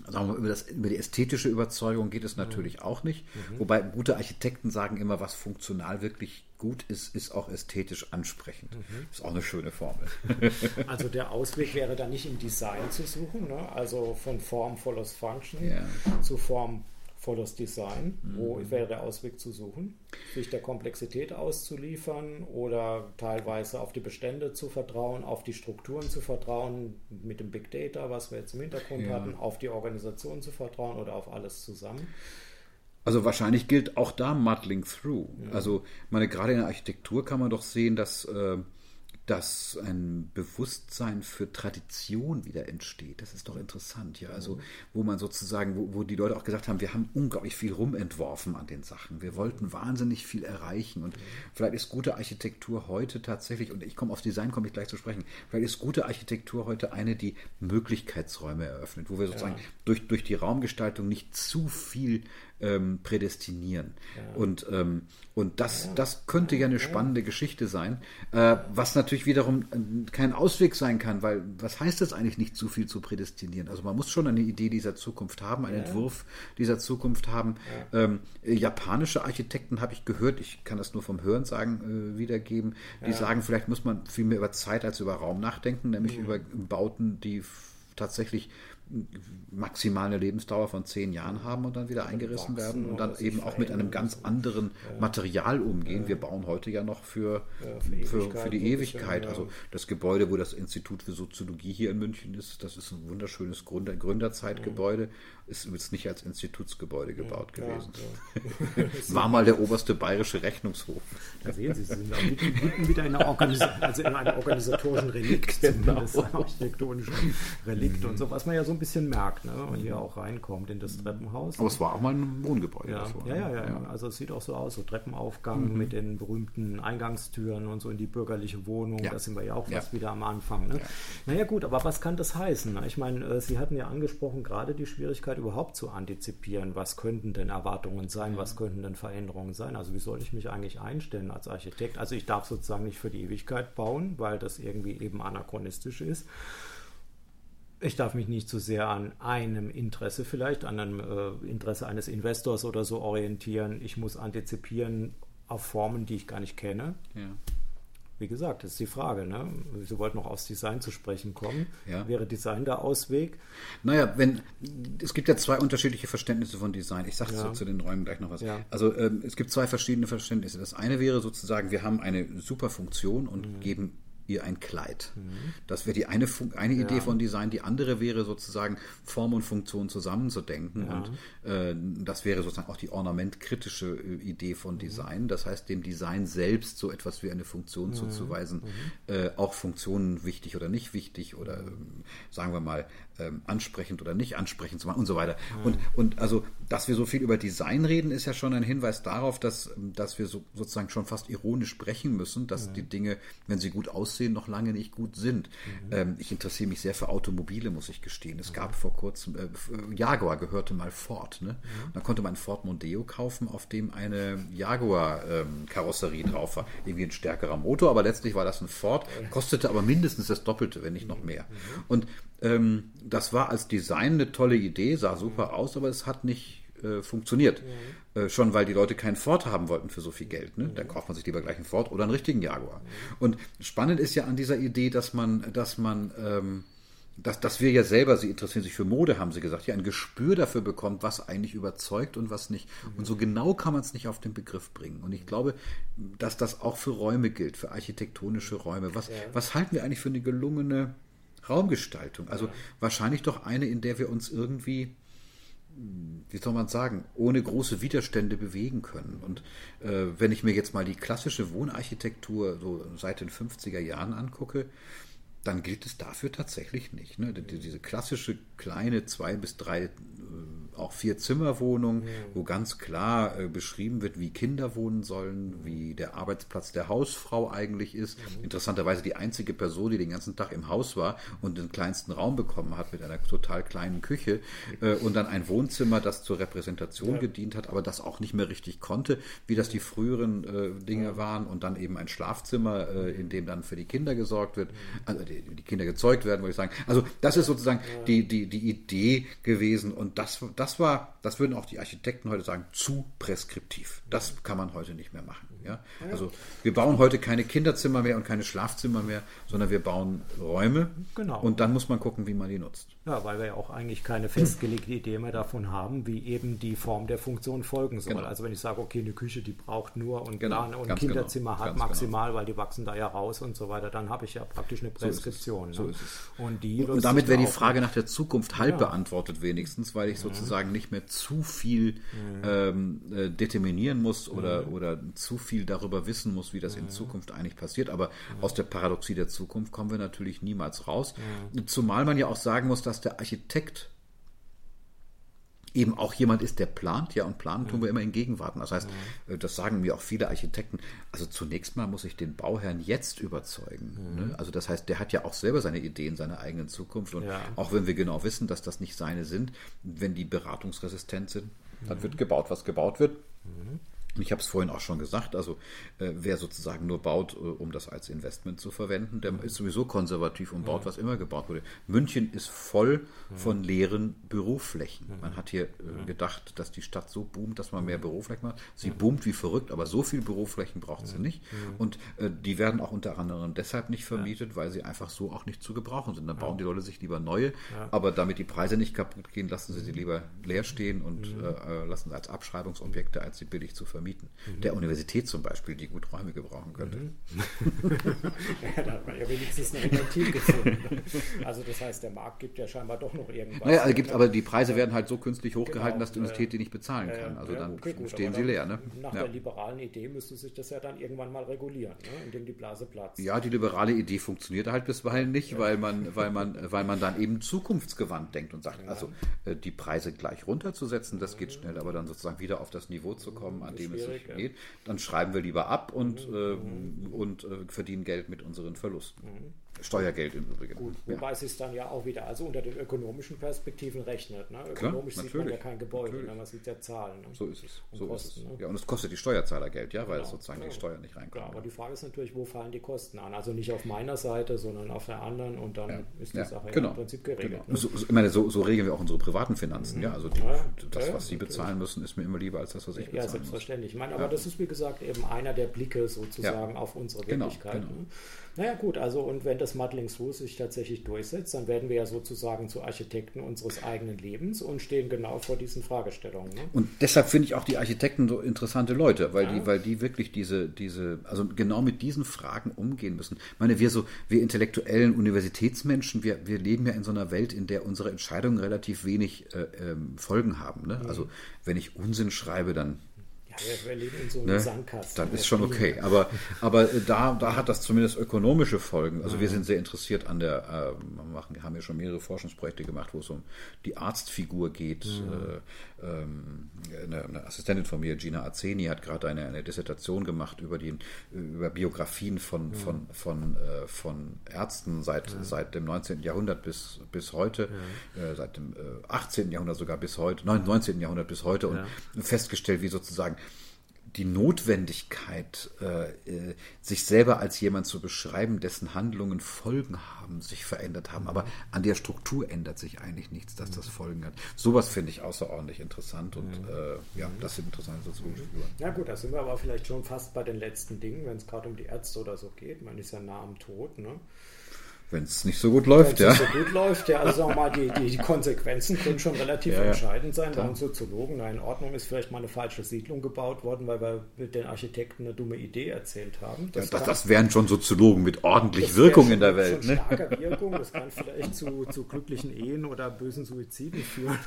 Sagen wir, über, das, über die ästhetische Überzeugung geht es natürlich mhm. auch nicht. Mhm. Wobei gute Architekten sagen immer, was funktional wirklich gut ist, ist auch ästhetisch ansprechend. Mhm. Ist auch eine schöne Formel. also der Ausweg wäre da nicht im Design zu suchen, ne? also von Form follows Function ja. zu Form volles Design. Mhm. Wo wäre der Ausweg zu suchen? Sich der Komplexität auszuliefern oder teilweise auf die Bestände zu vertrauen, auf die Strukturen zu vertrauen, mit dem Big Data, was wir jetzt im Hintergrund ja. hatten, auf die Organisation zu vertrauen oder auf alles zusammen? Also wahrscheinlich gilt auch da Muddling Through. Ja. Also meine, gerade in der Architektur kann man doch sehen, dass äh, dass ein Bewusstsein für Tradition wieder entsteht. Das ist doch interessant, ja. Also, wo man sozusagen, wo, wo die Leute auch gesagt haben, wir haben unglaublich viel rumentworfen an den Sachen. Wir wollten wahnsinnig viel erreichen. Und vielleicht ist gute Architektur heute tatsächlich, und ich komme auf Design, komme ich gleich zu sprechen, vielleicht ist gute Architektur heute eine, die Möglichkeitsräume eröffnet, wo wir sozusagen ja. durch, durch die Raumgestaltung nicht zu viel ähm, prädestinieren. Ja. Und, ähm, und das, ja. das könnte ja eine spannende Geschichte sein, äh, was natürlich wiederum äh, kein Ausweg sein kann, weil was heißt das eigentlich nicht zu viel zu prädestinieren? Also man muss schon eine Idee dieser Zukunft haben, einen ja. Entwurf dieser Zukunft haben. Ähm, japanische Architekten habe ich gehört, ich kann das nur vom Hörensagen äh, wiedergeben, die sagen, vielleicht muss man viel mehr über Zeit als über Raum nachdenken, nämlich mhm. über Bauten, die tatsächlich maximal eine Lebensdauer von zehn Jahren haben und dann wieder eingerissen werden und dann eben auch mit einem ganz anderen Material umgehen. Wir bauen heute ja noch für, für, für die Ewigkeit. Also das Gebäude, wo das Institut für Soziologie hier in München ist, das ist ein wunderschönes Gründer, Gründerzeitgebäude ist übrigens nicht als Institutsgebäude gebaut ja, gewesen. Ja. War mal der oberste bayerische Rechnungshof. Da sehen Sie, Sie sind auch mitten wieder in einer, Organis also in einem organisatorischen Relikt, genau. architektonischen Relikt mhm. und so, was man ja so ein bisschen merkt, ne, wenn man hier auch reinkommt in das Treppenhaus. Aber es war auch mal ein Wohngebäude. Ja, war, ja, ja, ja, ja, Also es sieht auch so aus, so Treppenaufgang mhm. mit den berühmten Eingangstüren und so in die bürgerliche Wohnung. Da sind wir ja auch fast wieder am Anfang. Ne? Naja gut, aber was kann das heißen? Ich meine, äh, Sie hatten ja angesprochen, gerade die Schwierigkeit überhaupt zu antizipieren, was könnten denn Erwartungen sein, was könnten denn Veränderungen sein. Also wie soll ich mich eigentlich einstellen als Architekt? Also ich darf sozusagen nicht für die Ewigkeit bauen, weil das irgendwie eben anachronistisch ist. Ich darf mich nicht zu sehr an einem Interesse vielleicht, an einem äh, Interesse eines Investors oder so orientieren. Ich muss antizipieren auf Formen, die ich gar nicht kenne. Ja wie gesagt, das ist die Frage. Ne? Sie wollten noch aufs Design zu sprechen kommen. Ja. Wäre Design der Ausweg? Naja, wenn es gibt ja zwei unterschiedliche Verständnisse von Design. Ich sage ja. zu, zu, den Räumen gleich noch was. Ja. Also ähm, es gibt zwei verschiedene Verständnisse. Das eine wäre sozusagen, wir haben eine super Funktion und mhm. geben ihr ein Kleid. Mhm. Das wäre die eine, eine ja. Idee von Design. Die andere wäre sozusagen Form und Funktion zusammenzudenken. Ja. Und äh, das wäre sozusagen auch die ornamentkritische äh, Idee von mhm. Design. Das heißt, dem Design selbst so etwas wie eine Funktion mhm. zuzuweisen, mhm. äh, auch Funktionen wichtig oder nicht wichtig oder äh, sagen wir mal ähm, ansprechend oder nicht ansprechend zu machen und so weiter. Mhm. Und, und also, dass wir so viel über Design reden, ist ja schon ein Hinweis darauf, dass, dass wir so, sozusagen schon fast ironisch sprechen müssen, dass mhm. die Dinge, wenn sie gut aussehen, noch lange nicht gut sind. Mhm. Ähm, ich interessiere mich sehr für Automobile, muss ich gestehen. Es gab vor kurzem, äh, Jaguar gehörte mal Ford. Ne? Da konnte man Ford Mondeo kaufen, auf dem eine Jaguar-Karosserie ähm, drauf war. Irgendwie ein stärkerer Motor, aber letztlich war das ein Ford, kostete aber mindestens das Doppelte, wenn nicht noch mehr. Und ähm, das war als Design eine tolle Idee, sah super aus, aber es hat nicht äh, funktioniert. Mhm. Äh, schon weil die Leute keinen Ford haben wollten für so viel Geld. Ne? Mhm. Dann kauft man sich lieber gleich einen Ford oder einen richtigen Jaguar. Mhm. Und spannend ist ja an dieser Idee, dass man, dass man ähm, dass, dass wir ja selber, sie interessieren sich für Mode, haben sie gesagt, ja ein Gespür dafür bekommt, was eigentlich überzeugt und was nicht. Und so genau kann man es nicht auf den Begriff bringen. Und ich glaube, dass das auch für Räume gilt, für architektonische Räume. Was, ja. was halten wir eigentlich für eine gelungene Raumgestaltung. Also ja. wahrscheinlich doch eine, in der wir uns irgendwie, wie soll man sagen, ohne große Widerstände bewegen können. Und äh, wenn ich mir jetzt mal die klassische Wohnarchitektur so seit den 50er Jahren angucke, dann gilt es dafür tatsächlich nicht. Ne? Diese klassische kleine zwei bis drei äh, auch Vier-Zimmer-Wohnung, ja. wo ganz klar äh, beschrieben wird, wie Kinder wohnen sollen, wie der Arbeitsplatz der Hausfrau eigentlich ist. Mhm. Interessanterweise die einzige Person, die den ganzen Tag im Haus war und den kleinsten Raum bekommen hat mit einer total kleinen Küche äh, und dann ein Wohnzimmer, das zur Repräsentation ja. gedient hat, aber das auch nicht mehr richtig konnte, wie das die früheren äh, Dinge waren und dann eben ein Schlafzimmer, äh, in dem dann für die Kinder gesorgt wird, also die, die Kinder gezeugt werden, würde ich sagen. Also das ist sozusagen die, die, die Idee gewesen und das, das das war, das würden auch die Architekten heute sagen, zu preskriptiv. Das kann man heute nicht mehr machen. Ja? Also wir bauen heute keine Kinderzimmer mehr und keine Schlafzimmer mehr, sondern wir bauen Räume. Genau. Und dann muss man gucken, wie man die nutzt. Ja, weil wir ja auch eigentlich keine festgelegte Idee mehr davon haben, wie eben die Form der Funktion folgen soll. Genau. Also wenn ich sage, okay, eine Küche, die braucht nur und, genau. und ein. Kinderzimmer genau. hat Ganz maximal, genau. weil die wachsen da ja raus und so weiter, dann habe ich ja praktisch eine Präskription. So ist es. So ne? ist es. Und, die und damit wäre die Frage nach der Zukunft halb ja. beantwortet wenigstens, weil ich mhm. sozusagen nicht mehr zu viel mhm. ähm, äh, determinieren muss oder, mhm. oder zu viel darüber wissen muss, wie das in Zukunft eigentlich passiert. Aber aus der Paradoxie der Zukunft kommen wir natürlich niemals raus. Zumal man ja auch sagen muss, dass der Architekt eben auch jemand ist, der plant, ja, und planen tun wir immer in Gegenwarten. Das heißt, ja. Äh, das sagen mir auch viele Architekten. Also zunächst mal muss ich den Bauherrn jetzt überzeugen. Mhm. Ne? Also das heißt, der hat ja auch selber seine Ideen, seine eigenen Zukunft. Und ja. auch wenn wir genau wissen, dass das nicht seine sind, wenn die beratungsresistent sind, dann mhm. wird gebaut, was gebaut wird. Mhm. Ich habe es vorhin auch schon gesagt, also äh, wer sozusagen nur baut, äh, um das als Investment zu verwenden, der ist sowieso konservativ und baut, was immer gebaut wurde. München ist voll von leeren Büroflächen. Man hat hier äh, gedacht, dass die Stadt so boomt, dass man mehr Büroflächen macht. Sie boomt wie verrückt, aber so viele Büroflächen braucht sie nicht. Und äh, die werden auch unter anderem deshalb nicht vermietet, weil sie einfach so auch nicht zu gebrauchen sind. Dann bauen die Leute sich lieber neue, aber damit die Preise nicht kaputt gehen, lassen sie sie lieber leer stehen und äh, lassen sie als Abschreibungsobjekte, als sie billig zu vermieten vermieten. Mhm. Der Universität zum Beispiel, die gut Räume gebrauchen könnte. Mhm. ja, da hat man ja wenigstens ein Inventiv gefunden. Also das heißt, der Markt gibt ja scheinbar doch noch irgendwas. Naja, also gibt, aber die Preise werden halt so künstlich hochgehalten, genau, dass die Universität die nicht bezahlen kann. Also ja, dann okay, gut, stehen sie leer. Ne? Nach ja. der liberalen Idee müsste sich das ja dann irgendwann mal regulieren, ne? indem die Blase platzt. Ja, die liberale Idee funktioniert halt bisweilen nicht, weil man, weil man, weil man dann eben zukunftsgewandt denkt und sagt, also äh, die Preise gleich runterzusetzen, das geht schnell, aber dann sozusagen wieder auf das Niveau zu kommen, an dem es sich ja. geht, dann schreiben wir lieber ab und, mhm. äh, und äh, verdienen Geld mit unseren Verlusten. Mhm. Steuergeld im Übrigen. Gut, wobei ja. es dann ja auch wieder also unter den ökonomischen Perspektiven rechnet. Ne? Ökonomisch Klar, sieht man ja kein Gebäude, natürlich. man sieht ja Zahlen. Ne? So ist es. Und so Kosten, ist es. Ne? Ja, und es kostet die Steuerzahler Geld, ja, weil genau. sozusagen ja. die Steuern nicht reinkommen. Ja, aber die Frage ist natürlich, wo fallen die Kosten an? Also nicht auf meiner Seite, sondern auf der anderen und dann ist die Sache genau. im Prinzip geregelt. Genau. Ne? So, ich meine, so, so, regeln wir auch unsere privaten Finanzen. Mhm. Ja, also die, das, was Sie bezahlen müssen, ist mir immer lieber als das, was ich bezahlen muss. Ja, selbstverständlich. Ich meine, aber das ist wie gesagt eben einer der Blicke sozusagen auf unsere genau, Wirklichkeit. Genau, genau. Naja gut, also und wenn das Muddling Through sich tatsächlich durchsetzt, dann werden wir ja sozusagen zu Architekten unseres eigenen Lebens und stehen genau vor diesen Fragestellungen. Ne? Und deshalb finde ich auch die Architekten so interessante Leute, weil ja. die, weil die wirklich diese, diese, also genau mit diesen Fragen umgehen müssen. Ich meine, wir so, wir intellektuellen Universitätsmenschen, wir, wir leben ja in so einer Welt, in der unsere Entscheidungen relativ wenig äh, ähm, Folgen haben. Ne? Mhm. Also wenn ich Unsinn schreibe, dann wir leben in so einem ne? Sandkasten. Dann ist schon okay. Aber, aber da, da hat das zumindest ökonomische Folgen. Also wir sind sehr interessiert an der, äh, machen, haben ja schon mehrere Forschungsprojekte gemacht, wo es um die Arztfigur geht. Mhm. Äh, eine, eine, Assistentin von mir, Gina Azeni, hat gerade eine, eine Dissertation gemacht über die über Biografien von, mhm. von, von, äh, von Ärzten seit, mhm. seit dem 19. Jahrhundert bis, bis heute, äh, seit dem 18. Äh, Jahrhundert sogar bis heute, 19. Jahrhundert bis heute und festgestellt, wie sozusagen die Notwendigkeit, äh, äh, sich selber als jemand zu beschreiben, dessen Handlungen Folgen haben, sich verändert haben. Aber an der Struktur ändert sich eigentlich nichts, dass das Folgen hat. Sowas finde ich außerordentlich interessant und äh, ja, das sind interessante soziologische Figuren. Ja gut, da sind wir aber vielleicht schon fast bei den letzten Dingen, wenn es gerade um die Ärzte oder so geht. Man ist ja nah am Tod. Ne? Wenn es nicht so gut läuft, ja. Wenn es nicht so gut läuft, ja. Also mal, die, die, die Konsequenzen können schon relativ ja, ja. entscheidend sein. Bei uns Soziologen, na, in Ordnung ist vielleicht mal eine falsche Siedlung gebaut worden, weil wir mit den Architekten eine dumme Idee erzählt haben. Das, ja, das, das wären schon Soziologen mit ordentlich Wirkung in der Welt. Schon ne? starker Wirkung. Das kann vielleicht zu, zu glücklichen Ehen oder bösen Suiziden führen,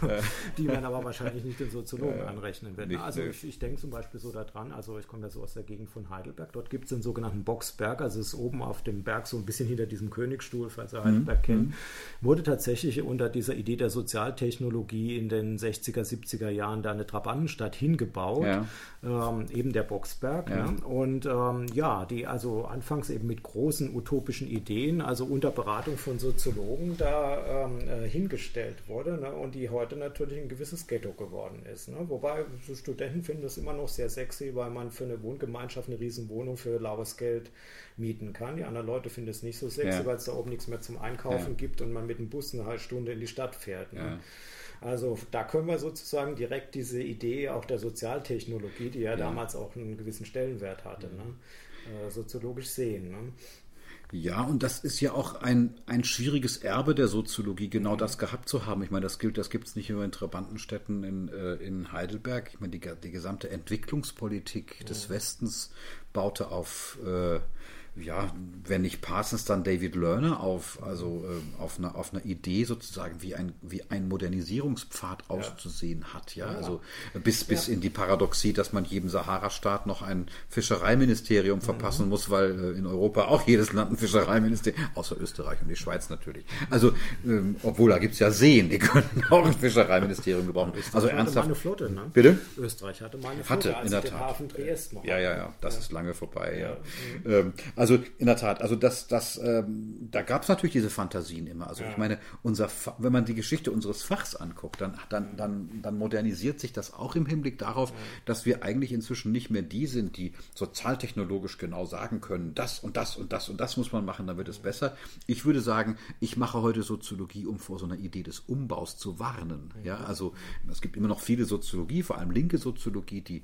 die man aber wahrscheinlich nicht den Soziologen anrechnen werden. also ich, ich denke zum Beispiel so daran, also ich komme ja so aus der Gegend von Heidelberg, dort gibt es den sogenannten Boxberg, also es ist oben auf dem Berg so ein bisschen hinter diesem Königsstuhl Stuhl, falls ihr Heidelberg mhm. kennt, wurde tatsächlich unter dieser Idee der Sozialtechnologie in den 60er, 70er Jahren da eine Trabantenstadt hingebaut, ja. ähm, eben der Boxberg. Ja. Ne? Und ähm, ja, die also anfangs eben mit großen utopischen Ideen, also unter Beratung von Soziologen da ähm, äh, hingestellt wurde ne? und die heute natürlich ein gewisses Ghetto geworden ist. Ne? Wobei so Studenten finden das immer noch sehr sexy, weil man für eine Wohngemeinschaft eine Riesenwohnung für laues Geld mieten kann. Die anderen Leute finden es nicht so sexy, ja. weil es da oben nichts mehr zum Einkaufen ja. gibt und man mit dem Bus eine halbe Stunde in die Stadt fährt. Ne? Ja. Also da können wir sozusagen direkt diese Idee auch der Sozialtechnologie, die ja, damals auch einen gewissen Stellenwert hatte, ne? äh, soziologisch sehen. Ne? Ja, und das ist ja auch ein, ein schwieriges Erbe der Soziologie, genau das gehabt zu haben. Ich meine, das gilt, das gibt es nicht nur in Trabantenstädten in, äh, in Heidelberg. Ich meine, die, die gesamte Entwicklungspolitik des Westens baute auf äh, ja, wenn nicht Parsons, dann David Lerner auf, also äh, auf, einer, auf einer Idee sozusagen, wie ein, wie ein Modernisierungspfad ja. auszusehen hat. Ja, ja. also bis, bis ja. in die Paradoxie, dass man jedem Sahara-Staat noch ein Fischereiministerium mhm. verpassen muss, weil äh, in Europa auch jedes Land ein Fischereiministerium, außer Österreich und die Schweiz natürlich. Also, ähm, obwohl da gibt es ja Seen, die könnten auch ein Fischereiministerium gebrauchen. Österreich also ernsthaft. Hatte eine Flotte, ne? Bitte? Österreich hatte mal eine Flotte, hatte, in der Tat. Hafen Triest noch. Ja, ja, ja, das ist lange vorbei. Ja. Mhm. Ähm, Also in der Tat, also das, das, ähm, da gab es natürlich diese Fantasien immer. Also ja. ich meine, unser, wenn man die Geschichte unseres Fachs anguckt, dann, dann, dann, dann modernisiert sich das auch im Hinblick darauf, ja. dass wir eigentlich inzwischen nicht mehr die sind, die sozialtechnologisch genau sagen können, das und das und das und das muss man machen, dann wird es besser. Ich würde sagen, ich mache heute Soziologie, um vor so einer Idee des Umbaus zu warnen. Ja, also es gibt immer noch viele Soziologie, vor allem linke Soziologie, die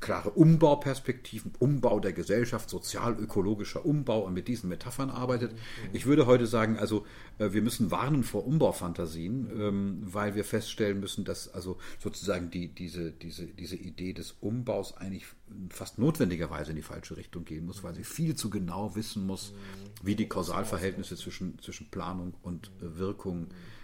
klare Umbauperspektiven, Umbau der Gesellschaft, sozial-ökologischer Umbau und mit diesen Metaphern arbeitet. Ich würde heute sagen, also äh, wir müssen warnen vor Umbaufantasien, ähm, weil wir feststellen müssen, dass also sozusagen die, diese, diese, diese Idee des Umbaus eigentlich fast notwendigerweise in die falsche Richtung gehen muss, weil sie viel zu genau wissen muss, wie die Kausalverhältnisse zwischen, zwischen Planung und Wirkung äh,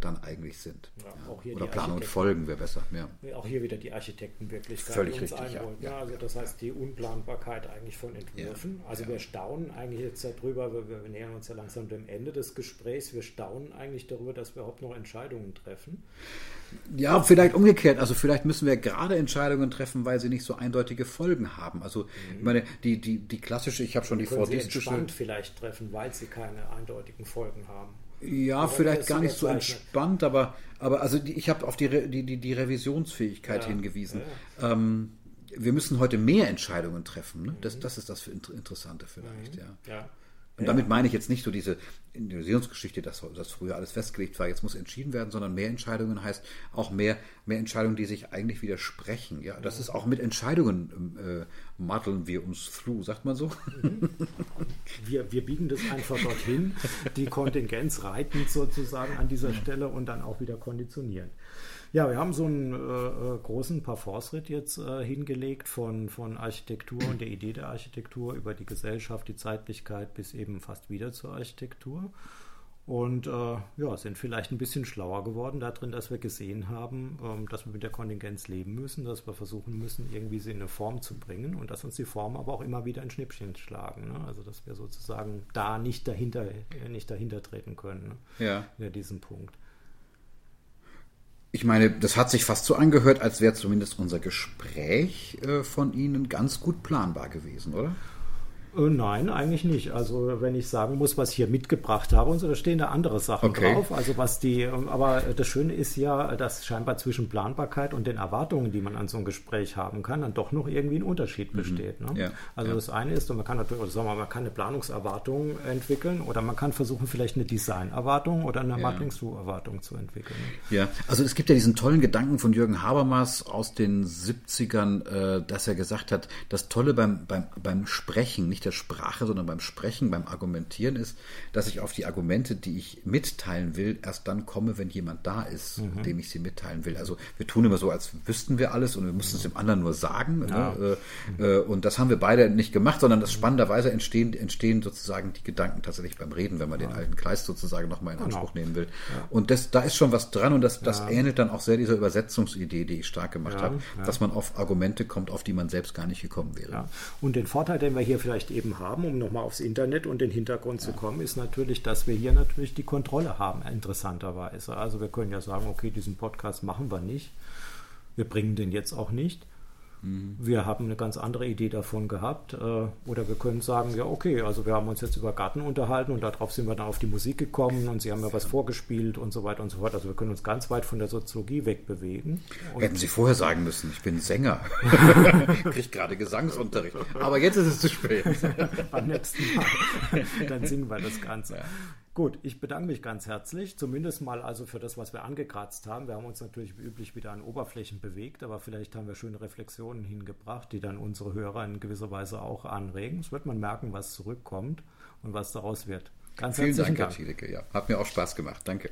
dann eigentlich sind. Ja, Oder Planung und Folgen wäre besser. Ja. Auch hier wieder die Architektenwirklichkeit, Völlig die uns richtig, einholt. Ja. also das heißt die Unplanbarkeit eigentlich von Entwürfen. Also wir staunen eigentlich jetzt darüber, wir, wir, nähern uns ja langsam dem Ende des Gesprächs, wir staunen eigentlich darüber, dass wir überhaupt noch Entscheidungen treffen. Ja, vielleicht umgekehrt. Also vielleicht müssen wir gerade Entscheidungen treffen, weil sie nicht so eindeutige Folgen haben. Also mhm. ich meine, die, die, die klassische, ich habe schon die vordistische... entspannt vielleicht treffen, weil sie keine eindeutigen Folgen haben. Ja, vielleicht gar nicht so entspannt, aber, aber also die, ich habe auf die, die, die, die Revisionsfähigkeit ja, hingewiesen. Ja. Ähm, wir müssen heute mehr Entscheidungen treffen. Ne? Das, mhm. das ist das Interessante vielleicht, mhm. ja. ja. Und damit meine ich jetzt nicht so diese Individualisierungsgeschichte, dass das früher alles festgelegt war, jetzt muss entschieden werden, sondern mehr Entscheidungen heißt auch mehr, mehr Entscheidungen, die sich eigentlich widersprechen. Ja, das ist auch mit Entscheidungen matteln wir ums Flu, sagt man so. Mhm. Wir, wir biegen das einfach dorthin, die Kontingenz reitend sozusagen an dieser Stelle und dann auch wieder konditionieren. Ja, wir haben so einen äh, äh, großen Parforce-Ritt jetzt äh, hingelegt von, von Architektur und der Idee der Architektur über die Gesellschaft, die Zeitlichkeit bis eben fast wieder zur Architektur. Und äh, ja, sind vielleicht ein bisschen schlauer geworden darin, dass wir gesehen haben, ähm, dass wir mit der Kontingenz leben müssen, dass wir versuchen müssen, irgendwie sie in eine Form zu bringen und dass uns die Form aber auch immer wieder ein Schnippchen schlagen. Ne? Also dass wir sozusagen da nicht dahinter, äh, nicht dahinter treten können. Ne? Ja. In diesem Punkt ich meine, das hat sich fast so angehört, als wäre zumindest unser Gespräch äh, von Ihnen ganz gut planbar gewesen, oder? Äh, nein, eigentlich nicht. Also wenn ich sagen muss, was ich hier mitgebracht habe, und so, da stehen da andere Sachen okay. drauf. Also was die, ähm, aber das Schöne ist ja, dass scheinbar zwischen Planbarkeit und den Erwartungen, die man an so ein Gespräch haben kann, dann doch noch irgendwie ein Unterschied mhm. besteht. Ne? Ja. Also ja. das eine ist, und man kann natürlich, oder sagen wir man kann eine Planungserwartung entwickeln oder man kann versuchen, vielleicht eine Designerwartung oder eine ja. Marketing-Erwartung zu entwickeln. Ja, also es gibt ja diesen tollen Gedanken von Jürgen Habermas aus den 70ern, äh, dass er gesagt hat, das Tolle beim, beim, beim Sprechen, nicht nicht der Sprache, sondern beim Sprechen, beim Argumentieren ist, dass ich auf die Argumente, die ich mitteilen will, erst dann komme, wenn jemand da ist, mhm. dem ich sie mitteilen will. Also wir tun immer so, als wüssten wir alles und wir müssen es dem anderen nur sagen. Ja. Ne? Äh, und das haben wir beide nicht gemacht, sondern das spannenderweise entstehen, entstehen sozusagen die Gedanken tatsächlich beim Reden, wenn man ja. den alten Kleist sozusagen nochmal in genau. Anspruch nehmen will. Ja. Und das, da ist schon was dran und das, das ähnelt dann auch sehr dieser Übersetzungsidee, die ich stark gemacht habe, dass man auf Argumente kommt, auf die man selbst gar nicht gekommen wäre. Und den Vorteil, den wir hier vielleicht eben haben, um nochmal aufs Internet und den Hintergrund zu kommen, ist natürlich, dass wir hier natürlich die Kontrolle haben, interessanterweise. Also wir können ja sagen, okay, diesen Podcast machen wir nicht. Wir bringen den jetzt auch nicht. Mhm. Wir haben eine ganz andere Idee davon gehabt. Äh, oder wir können sagen, ja, okay, also wir haben uns jetzt über Garten unterhalten und darauf sind wir dann auf die Musik gekommen und Sie haben ja was vorgespielt und so weiter und so fort. Also wir können uns ganz weit von der Soziologie wegbewegen. Und Hätten Sie vorher sagen müssen, ich bin Sänger. Kriege gerade Gesangsunterricht. Aber jetzt ist es zu spät. Beim nächsten Mal. Dann singen wir das Ganze. Ja. Gut, ich bedanke mich ganz herzlich, zumindest mal also für das, was wir angekratzt haben. Wir haben uns natürlich wie üblich wieder an Oberflächen bewegt, aber vielleicht haben wir schöne Reflexionen hingebracht, die dann unsere Hörer in gewisser Weise auch anregen. Es wird man merken, was zurückkommt und was daraus wird. Ganz Vielen Dank, Dank, Herr Schiedecke. Ja, hat mir auch Spaß gemacht. Danke.